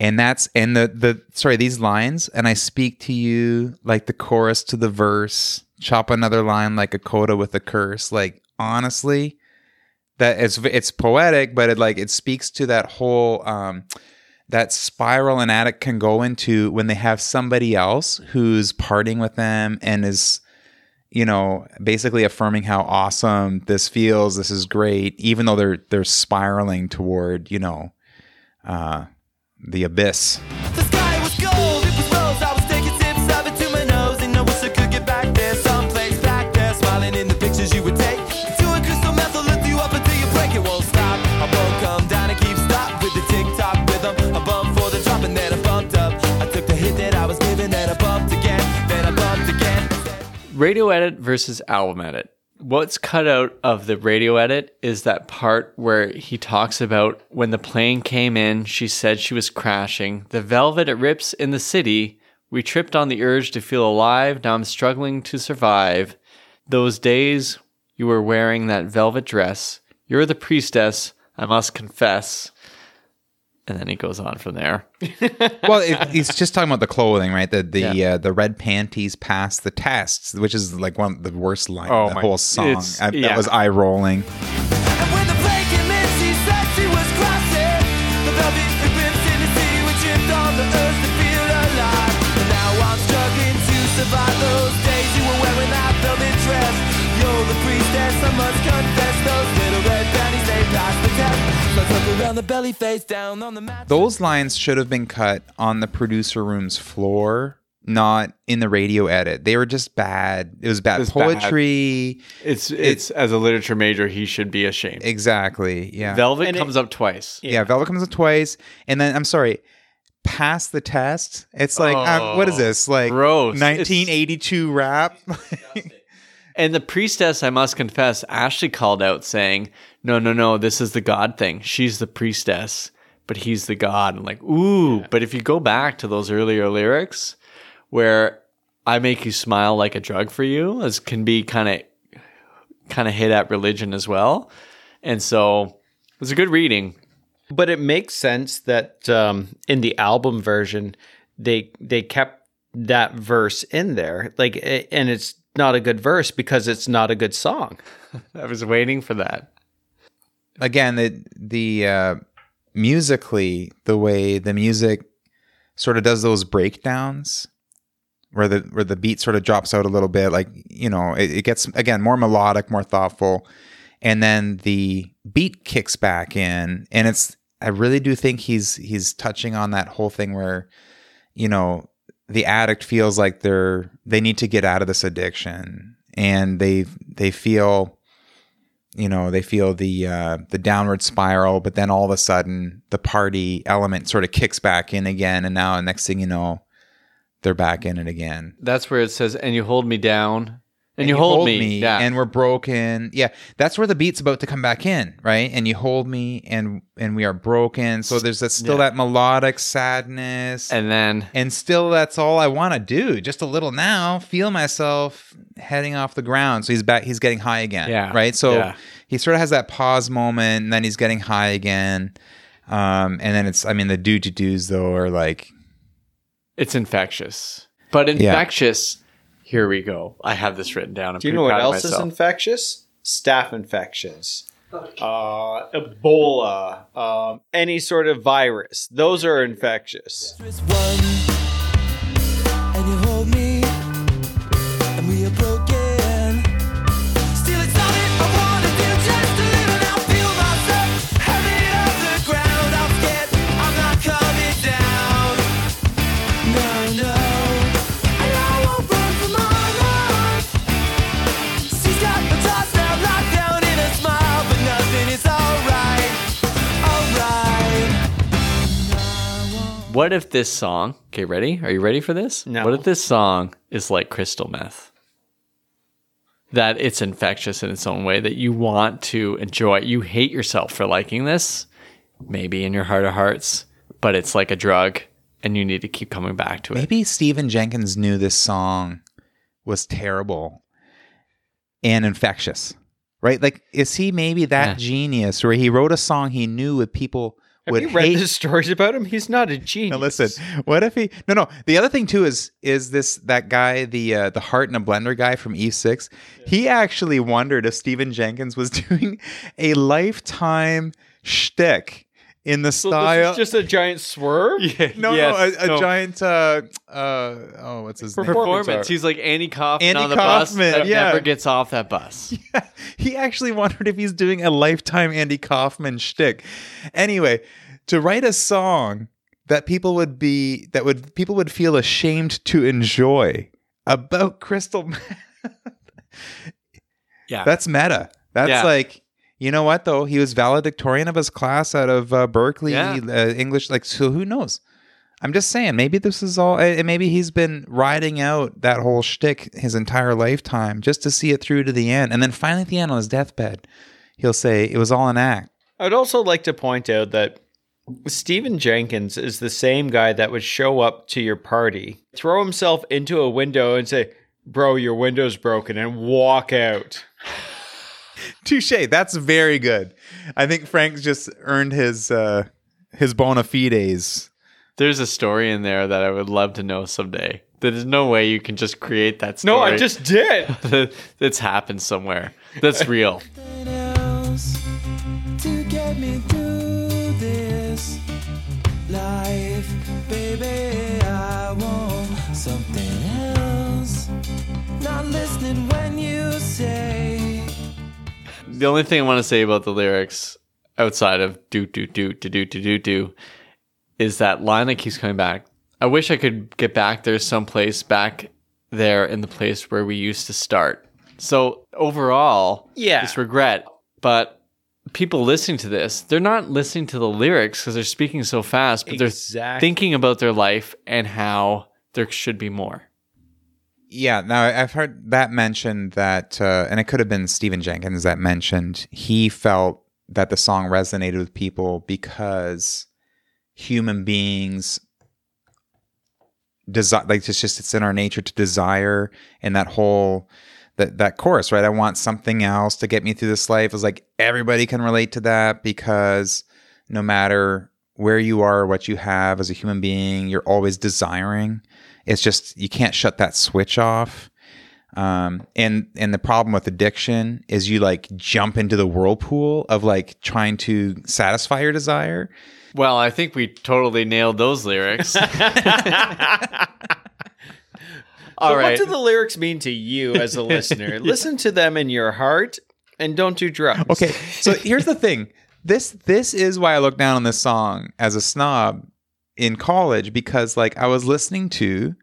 And that's and the the sorry, these lines, and I speak to you like the chorus to the verse, chop another line like a coda with a curse. Like honestly, that it's it's poetic, but it like it speaks to that whole um that spiral an addict can go into when they have somebody else who's partying with them and is you know basically affirming how awesome this feels this is great even though they're they're spiraling toward you know uh the abyss The sky was gold, it was rose. I was taking sips of it to my nose, and I wish I could get back there, someplace back there, smiling in the pictures you would take. Doing crystal meth will lift you up until you break. It won't stop. I won't come down and keep stop with the tick tock rhythm. I bumped for the drop and then I bumped up. I took the hit that I was given, then I bumped again, then I bumped again. radio edit versus album edit. What's cut out of the radio edit is that part where he talks about when the plane came in, she said she was crashing. The velvet it rips in the city. We tripped on the urge to feel alive. Now I'm struggling to survive. Those days you were wearing that velvet dress. You're the priestess, I must confess. And then he goes on from there. well it, he's just talking about the clothing right the the Yeah. uh, the red panties pass the tests which is like one of the worst line Oh the my- whole song I, yeah. that was eye rolling those lines should have been cut on the producer room's floor not in the radio edit. They were just bad. It was bad It's bad. poetry. It's it's as a literature major, he should be ashamed. exactly yeah. Velvet And it- comes up twice. yeah, velvet comes up twice and then i'm sorry pass the test? It's like um, what is this like gross. 1982 rap And the priestess, I must confess, Ashley called out saying, No, no, no, this is the God thing. She's the priestess, but he's the God. And like, ooh. But if you go back to those earlier lyrics where I make you smile like a drug for you, as can be kind of kind of hit at religion as well. And so it was a good reading. But it makes sense that um, in the album version, they they kept that verse in there, like, and it's not a good verse because it's not a good song. I was waiting for that. again the the uh musically the way the music sort of does those breakdowns where the where the beat sort of drops out a little bit like you know it, it gets again more melodic more thoughtful and then the beat kicks back in and it's i really do think he's he's touching on that whole thing where you know the addict feels like they're they need to get out of this addiction and they they feel you know they feel the uh, the downward spiral but then all of a sudden the party element sort of kicks back in again and now next thing you know they're back in it again That's where it says, and you hold me down. And, you, hold, me. Yeah. and we're broken yeah that's where the beat's about to come back in right and you hold me and and we are broken so there's that, still Yeah. that melodic sadness and then and still that's all i want to do just a little now feel myself heading off the ground so he's back he's getting high again Yeah. right so Yeah. he sort of has that pause moment and then he's getting high again um and then it's i mean the do to do's though are like It's infectious. But infectious, here we go. I have this written down. I'm Do you know what else is infectious? Staph infections. Uh, Ebola, um, any sort of virus. Those are infectious. There's What if this song, okay, ready? Are you ready for this? No. What if this song is like crystal meth? That it's infectious in its own way, that you want to enjoy. You hate yourself for liking this, maybe in your heart of hearts, but it's like a drug and you need to keep coming back to it. Maybe Stephen Jenkins knew this song was terrible and infectious, right? Like, is he maybe that Yeah. genius where he wrote a song he knew would people Have would you read hate? the stories about him? He's not a genius. Now listen, what if he? No, no. The other thing too is is this that guy, the uh, the heart in a blender guy from E6. He actually wondered if Stephen Jenkins was doing a lifetime shtick in the So style. this is just a giant swerve. no, Yes, no, a, a no. giant. Uh, uh, oh, what's his name? Performance performance. He's like Andy Kaufman Andy on the bus Kaufman, that yeah. never gets off that bus. he actually wondered if he's doing a lifetime Andy Kaufman shtick. Anyway, to write a song that people would be that would people would feel ashamed to enjoy about crystal meth. Yeah. That's meta. That's Yeah. like you know what though? He was valedictorian of his class out of uh, Berkeley Yeah. uh, English. Like so, who knows? I'm just saying. Maybe this is all, and maybe he's been riding out that whole shtick his entire lifetime just to see it through to the end, and then finally at the end on his deathbed, he'll say it was all an act. I'd also like to point out that Stephen Jenkins is the same guy that would show up to your party, throw himself into a window and say, Bro, your window's broken, and walk out. Touche. That's very good. I think Frank's just earned his uh, his bona fides. There's a story in there that I would love to know someday. There's no way you can just create that story. No. I just did. it's happened somewhere. That's real. else to get me through this life, baby. I want something else. Not listening when you say. The only thing I want to say about the lyrics outside of do do do do do do do do is that line that keeps coming back. I wish I could get back there someplace back there in the place where we used to start. So overall, Yeah. it's regret. But people listening to this, they're not listening to the lyrics because they're speaking so fast, but they're thinking about their life and how there should be more. Yeah, now I've heard that mentioned that, uh, and it could have been Stephen Jenkins that mentioned he felt that the song resonated with people because human beings desire, like it's just it's in our nature to desire, and that whole that that chorus, right? I want something else to get me through this life. Is like everybody can relate to that because no matter where you are, what you have as a human being, you're always desiring. It's just you can't shut that switch off. Um, and and the problem with addiction is you like jump into the whirlpool of like trying to satisfy your desire. Well, I think we totally nailed those lyrics. All So right. What do the lyrics mean to you as a listener? Listen to them in your heart and don't do drugs. Okay, so here's the thing. This this is why I look down on this song as a snob in college because like I was listening to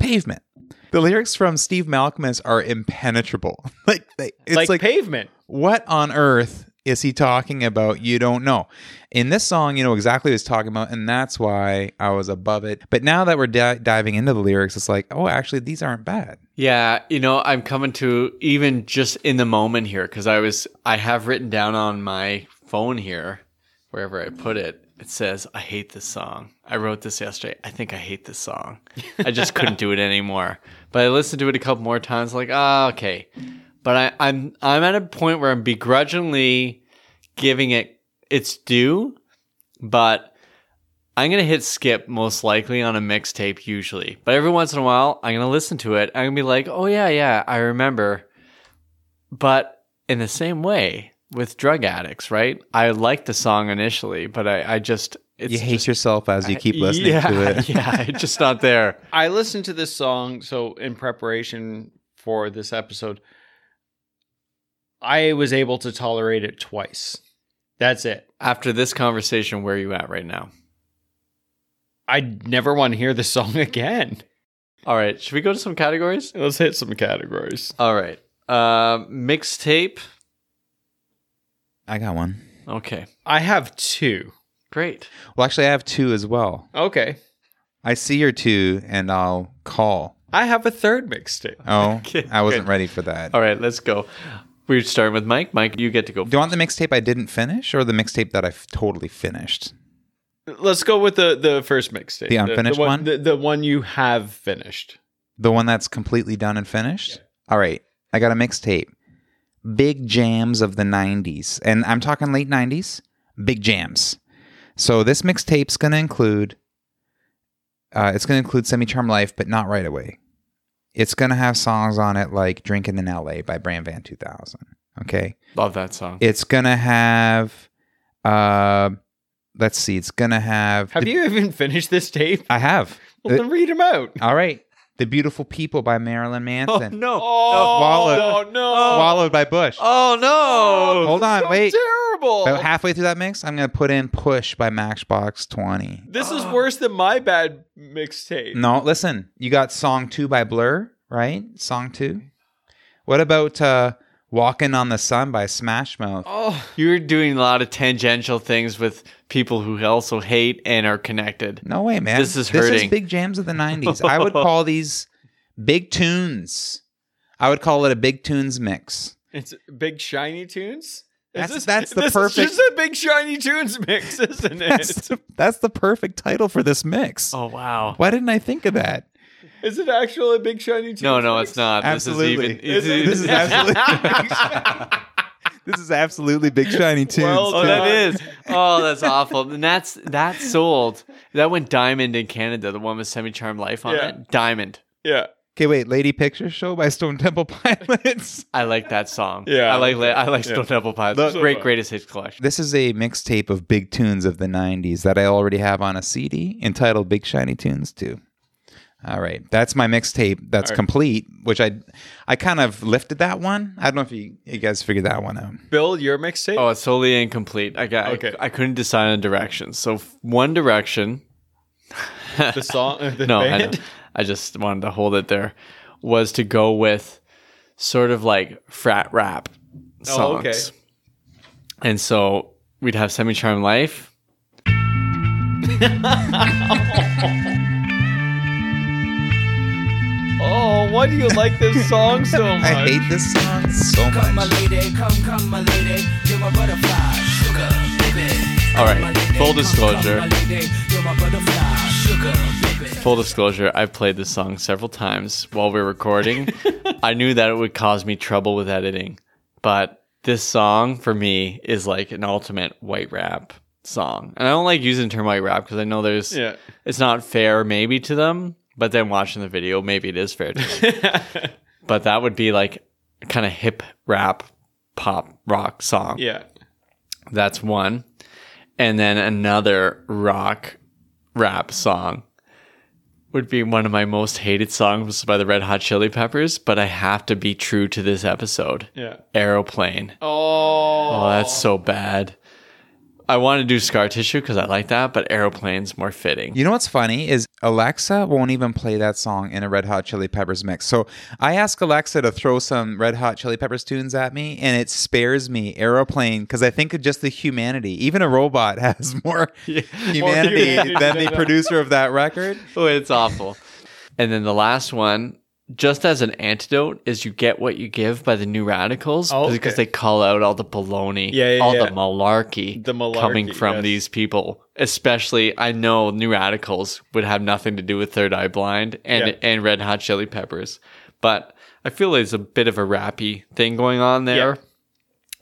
Pavement. The lyrics from Steve Malkmus are impenetrable. like they, it's like, like, pavement. what on earth is he talking about? You don't know. In this song, you know exactly what he's talking about, and that's why I was above it. But now that we're di- diving into the lyrics, it's like, oh, actually, these aren't bad. Yeah, you know, I'm coming to even just in the moment here because I was I have written down on my phone here, wherever I put it, it says, I hate this song. I wrote this yesterday. I think I hate this song. I just couldn't do it anymore. But I listened to it a couple more times, like, ah, okay. But I, I'm I'm at a point where I'm begrudgingly giving it its due, but I'm gonna hit skip most likely on a mixtape usually. But every once in a while, I'm gonna listen to it. I'm gonna be like, oh yeah, yeah, I remember. But in the same way with drug addicts, right? I liked the song initially, but I, I just it's you hate just, yourself as you keep listening yeah, to it. yeah, it's just not there. I listened to this song so in preparation for this episode. I was able to tolerate it twice. That's it. After this conversation, where are you at right now? I never want to hear the song again. All right, should we go to some categories? Let's hit some categories. All right, uh, mixtape. I got one. Okay, I have two. great. Well, actually, I have two as well. Okay. I see your two, and I'll call. I have a third mixtape. Oh, Okay, I wasn't good. ready for that. All right, let's go. We're starting with Mike. Mike, you get to go. Do you want the mixtape I didn't finish, or the mixtape that I f- totally finished? Let's go with the the first mixtape. The unfinished one, one? The, the one you have finished. The one that's completely done and finished? All right. I got a mixtape. Big jams of the 90s. And I'm talking late 90s. Big jams. So this mixtape's going to include uh, it's going to include Semi Charm Life, but not right away. It's going to have songs on it like Drinking in LA by Bran Van 2000. Okay. Love that song. It's going to have uh let's see. It's going to have Have the- you even finished this tape? I have. Well, then read them out. All right. The Beautiful People by Marilyn Manson. no. Oh, Swallowed. no. Swallowed by Bush. Oh no. Hold on, So wait. terrible. About halfway through that mix, I'm gonna put in "Push" by Matchbox Twenty. This is worse than my bad mixtape. No, listen, you got "Song 2 by Blur, right? Song two. What about uh, "Walking on the Sun" by Smash Mouth? Oh, You're doing a lot of tangential things with people who also hate and are connected. No way, man. This is hurting. This is big jams of the '90s. I would call these big tunes. I would call it a big tunes mix. it's big shiny tunes. Is That's- that's the this perfect- Is just a big shiny tunes mix, isn't it? That's the, that's the perfect title for this mix. Oh wow. Why didn't I think of that? Is it actually a big shiny tunes? No, no, it's not. Absolutely. This is even. This is absolutely. this is absolutely big shiny tunes. Well Oh, that is. Oh, that's awful. And that's that sold. That went diamond in Canada. The one with Semi Charm Life on Yeah. it. Diamond. Yeah. Okay, wait. Lady Picture Show by Stone Temple Pilots. I like that song. Yeah. I like I like Yeah. Stone Temple Pilots. Look- Great greatest hits collection. This is a mixtape of big tunes of the 90s that I already have on a CD entitled Big Shiny Tunes 2. All right. That's my mixtape that's All right. complete, which I I kind of lifted that one. I don't know if you, you guys figured that one out. Bill, your mixtape? Oh, it's totally incomplete. I got. Okay. I, I couldn't decide on directions. So one direction. the song, the no, I, know. I just wanted to hold it there. Was to go with sort of like frat rap songs. Oh, okay. And so we'd have Semi Charm Life. Oh, why do you like this song so much? I hate this song so Come, my much. lady, come, come, my lady. You're my butterfly, sugar, baby. All right, full disclosure. Come, my lady. You're my butterfly, sugar, baby. Full disclosure, I've played this song several times while we are recording. I knew that it would cause me trouble with editing, but this song for me is like an ultimate white rap song. And I don't like using the term white rap because I know there's Yeah. it's not fair maybe to them, but then watching the video, maybe it is fair to but that would be like kind of hip rap pop rock song. yeah. That's one. And then another rock rap song would be one of my most hated songs by the Red Hot Chili Peppers, but I have to be true to this episode. Yeah. Aeroplane. Oh. Oh, that's so bad. I want to do scar tissue because I like that, but aeroplane's more fitting. You know what's funny is Alexa won't even play that song in a Red Hot Chili Peppers mix. So I ask Alexa to throw some Red Hot Chili Peppers tunes at me, and it spares me Aeroplane because I think of just the humanity. Even a robot has more humanity humanity than than the producer of that record. Oh, it's awful. And then the last one, just as an antidote, is you get what you give by the New Radicals Oh, because they call out all the baloney, Yeah, yeah, all yeah. the malarkey, The malarkey, coming from yes. these people. Especially, I know New Radicals would have nothing to do with Third Eye Blind and Yeah. and Red Hot Chili Peppers, but I feel there's a bit of a rappy thing going on there,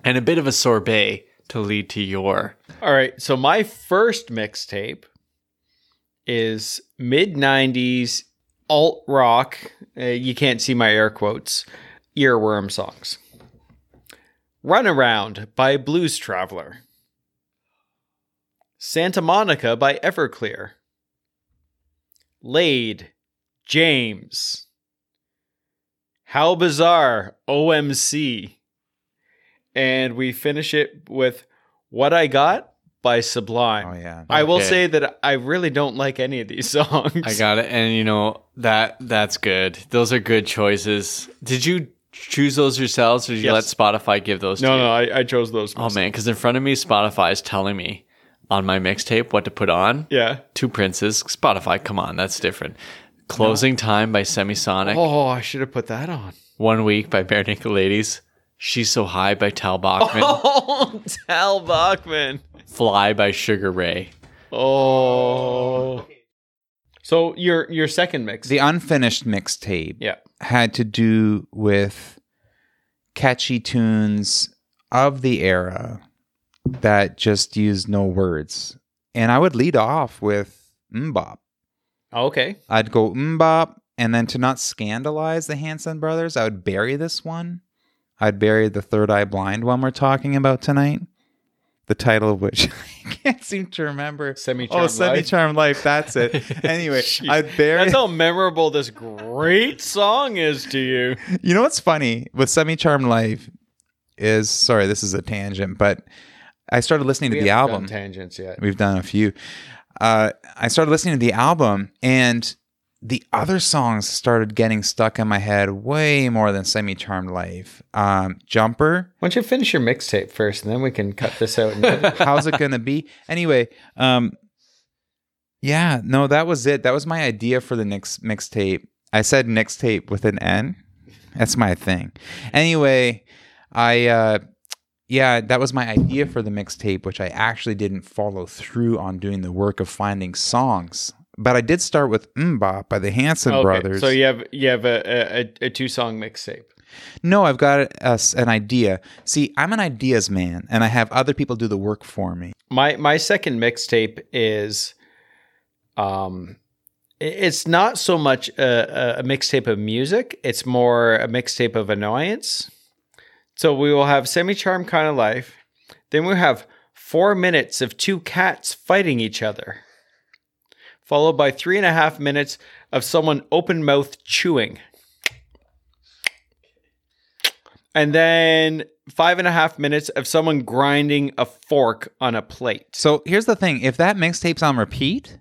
and a bit of a sorbet to lead to your. All right. So my first mixtape is mid 90s alt rock. Uh, you can't see my air quotes. Earworm songs. Run Around by Blues Traveler. Santa Monica by Everclear. Laid, James. How Bizarre, OMC. And we finish it with What I Got by Sublime. Oh yeah. I will Okay. say that I really don't like any of these songs. I got it, and you know that that's good. Those are good choices. Did you choose those yourselves, or did you Yes. let Spotify give those? No, to you? no, I, I chose those. Oh man, because in front of me, Spotify is telling me on my mixtape what to put on. Yeah. Two Princes. Spotify, come on, that's different. Closing Time by Semisonic. Oh, I should have put that on. One Week by Barenaked Ladies. She's So High by Tal Bachman. Oh, Tal Bachman. Fly by Sugar Ray. Oh. So your your second mix. The unfinished mixtape yeah. had to do with catchy tunes of the era that just used no words. And I would lead off with MMMBop. Oh, okay. I'd go MMMBop, and then to not scandalize the Hanson brothers, I would bury this one. I'd bury the Third Eye Blind one we're talking about tonight. The title of which I can't seem to remember. Semi-Charmed Oh, Life. Semi Charmed Life. That's it. Anyway, I'd bury. That's how memorable this great song is to you. You know what's funny with Semi Charmed Life is sorry, this is a tangent, but I started listening to the album. tangents yet. We've done a few. Uh, I started listening to the album, and the other songs started getting stuck in my head way more than Semi Charmed Life. Um, Jumper, Why don't you finish your mixtape first, and then we can cut this out. And how's it gonna be? Anyway, um, yeah, no, that was it. That was my idea for the next mixtape. I said mixtape with an N. That's my thing. Anyway, I uh yeah, that was my idea for the mixtape, which I actually didn't follow through on doing the work of finding songs. But I did start with MMMBop by the Hanson Okay, brothers. So you have you have a a, a two song mixtape. No, I've got a, an idea. See, I'm an ideas man, and I have other people do the work for me. My my second mixtape is, um, it's not so much a, a- a mixtape of music. It's more a mixtape of annoyance. So we will have semi charm kind of life. Then we have four minutes of two cats fighting each other, followed by three and a half minutes of someone open mouth chewing. And then five and a half minutes of someone grinding a fork on a plate. So here's the thing: if that mixtape's on repeat,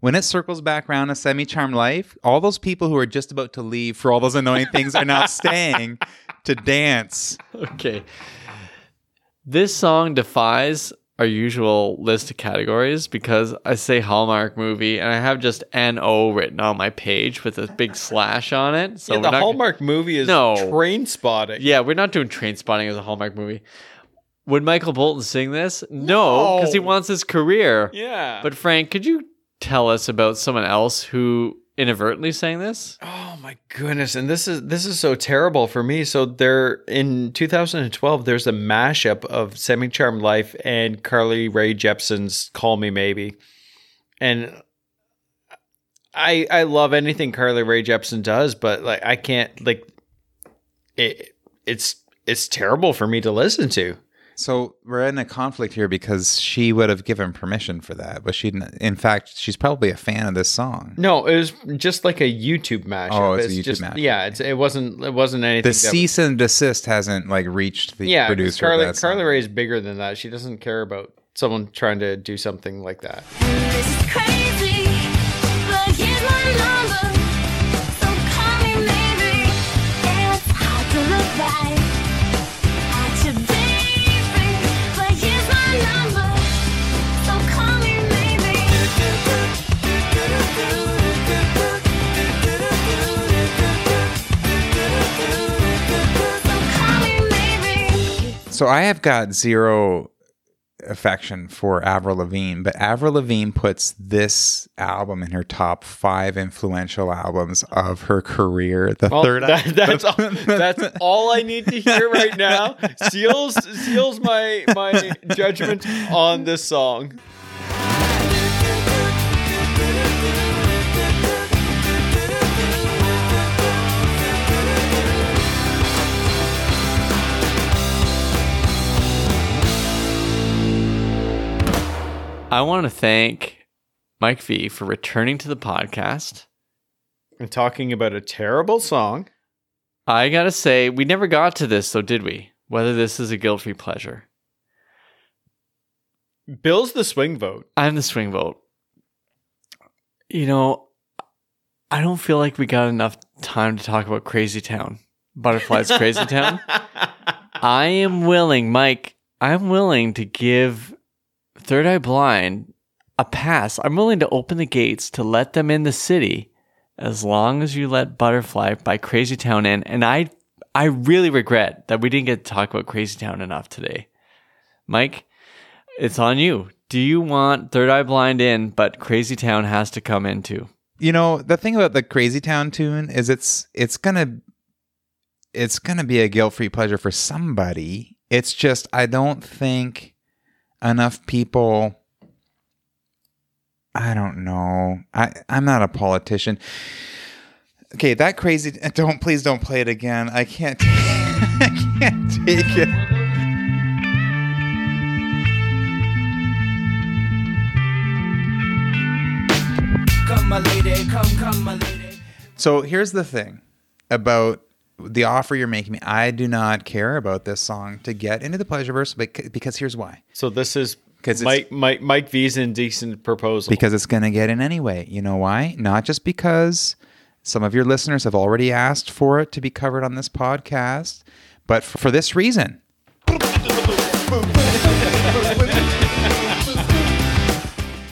when it circles back around a semi-charmed life, all those people who are just about to leave for all those annoying things are now staying to dance. Okay. This song defies our usual list of categories because I say Hallmark movie and I have just NO written on my page with a big slash on it. So yeah, the not- Hallmark movie is No. Trainspotting. Yeah, we're not doing Trainspotting as a Hallmark movie. Would Michael Bolton sing this? No, because he wants his career. Yeah. But Frank, could you tell us about someone else who inadvertently saying this? oh my goodness, and this is this is so terrible for me. So there in 2012, there's a mashup of Semi Charmed Life and Carly Rae Jepsen's Call Me Maybe, and I I love anything Carly Rae Jepsen does, but like I can't like it. It's it's terrible for me to listen to. So we're in a conflict here because she would have given permission for that, but she, didn't- in fact, she's probably a fan of this song. No, it was just like a YouTube mashup. Oh, it's a YouTube just, mashup. Yeah, it's, it wasn't. It wasn't anything. The that- cease and desist hasn't like reached the yeah, 'cause producer. Carly, of that song. Carly Rae is bigger than that. She doesn't care about someone trying to do something like that. So I have got zero affection for Avril Lavigne, but Avril Lavigne puts this album in her top five influential albums of her career. The Well, third, that, that's all, that's all I need to hear right now. Seals seals my my judgment on this song. I want to thank Mike V for returning to the podcast. I'm talking about a terrible song. I gotta say, we never got to this, though, did we? Whether this is a guilt free pleasure. Bill's the swing vote. I'm the swing vote. You know, I don't feel like we got enough time to talk about Crazy Town. Butterflies Crazy Town. I am willing, Mike, I'm willing to give Third Eye Blind a pass. I'm willing to open the gates to let them in the city as long as you let Butterfly by Crazy Town in. And I I really regret that we didn't get to talk about Crazy Town enough today. Mike, it's on you. Do you want Third Eye Blind in, but Crazy Town has to come in too? You know, the thing about the Crazy Town tune is it's it's gonna it's gonna be a guilt free pleasure for somebody. It's just I don't think enough people I don't know. I, I'm not a politician. Okay, that crazy don't please don't play it again. I can't I can't take it. Come, my lady, come, come, my lady. So here's the thing about the offer you're making me. I do not care about this song to get into the pleasure Pleasureverse bec- because here's why. So this is 'Cause it's- Mike Mike Mike V's indecent proposal. Because it's going to get in anyway. You know why? Not just because some of your listeners have already asked for it to be covered on this podcast, but for this reason.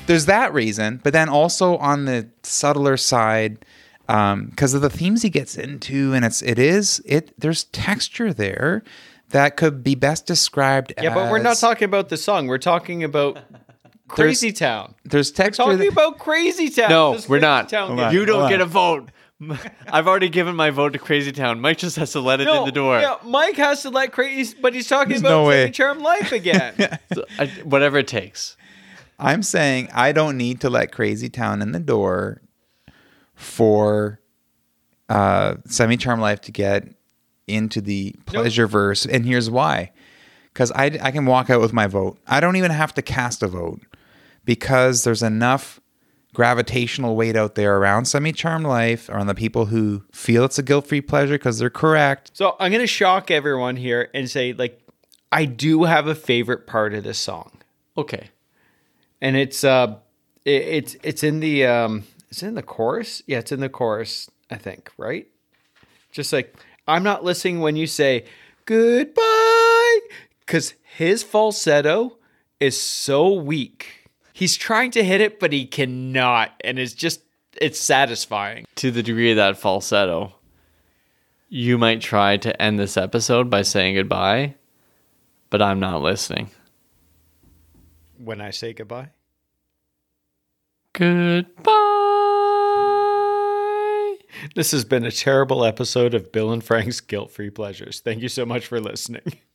There's that reason, but then also on the subtler side, Um, because of the themes he gets into, and it's it is it. There's texture there that could be best described. yeah, but we're not talking about the song. We're talking about Crazy Town. There's texture. Talking that- about Crazy Town. No, Does we're Crazy not. Town Hold get- You don't get a vote. I've already given my vote to Crazy Town. Mike just has to let it No, in the door. Yeah, Mike has to let Crazy, but he's talking There's about no way. Charm Life again. So, I, whatever it takes. I'm saying I don't need to let Crazy Town in the door for uh, Semi-Charmed Life to get into the pleasure verse. And here's why. Because I, I can walk out with my vote. I don't even have to cast a vote because there's enough gravitational weight out there around Semi-Charmed Life or on the people who feel it's a guilt free pleasure because they're correct. so I'm gonna shock everyone here and say, like, I do have a favorite part of this song. Okay. and it's uh it, it's it's in the um it's in the chorus? Yeah it's in the chorus i think right? Just like i'm not listening when you say goodbye because his falsetto is so weak. He's trying to hit it but he cannot and it's just it's satisfying. To the degree of that falsetto, you might try to end this episode by saying goodbye, but I'm not listening. when i say goodbye? Goodbye. This has been a terrible episode of bill and frank's guilt-free pleasures. Thank you so much for listening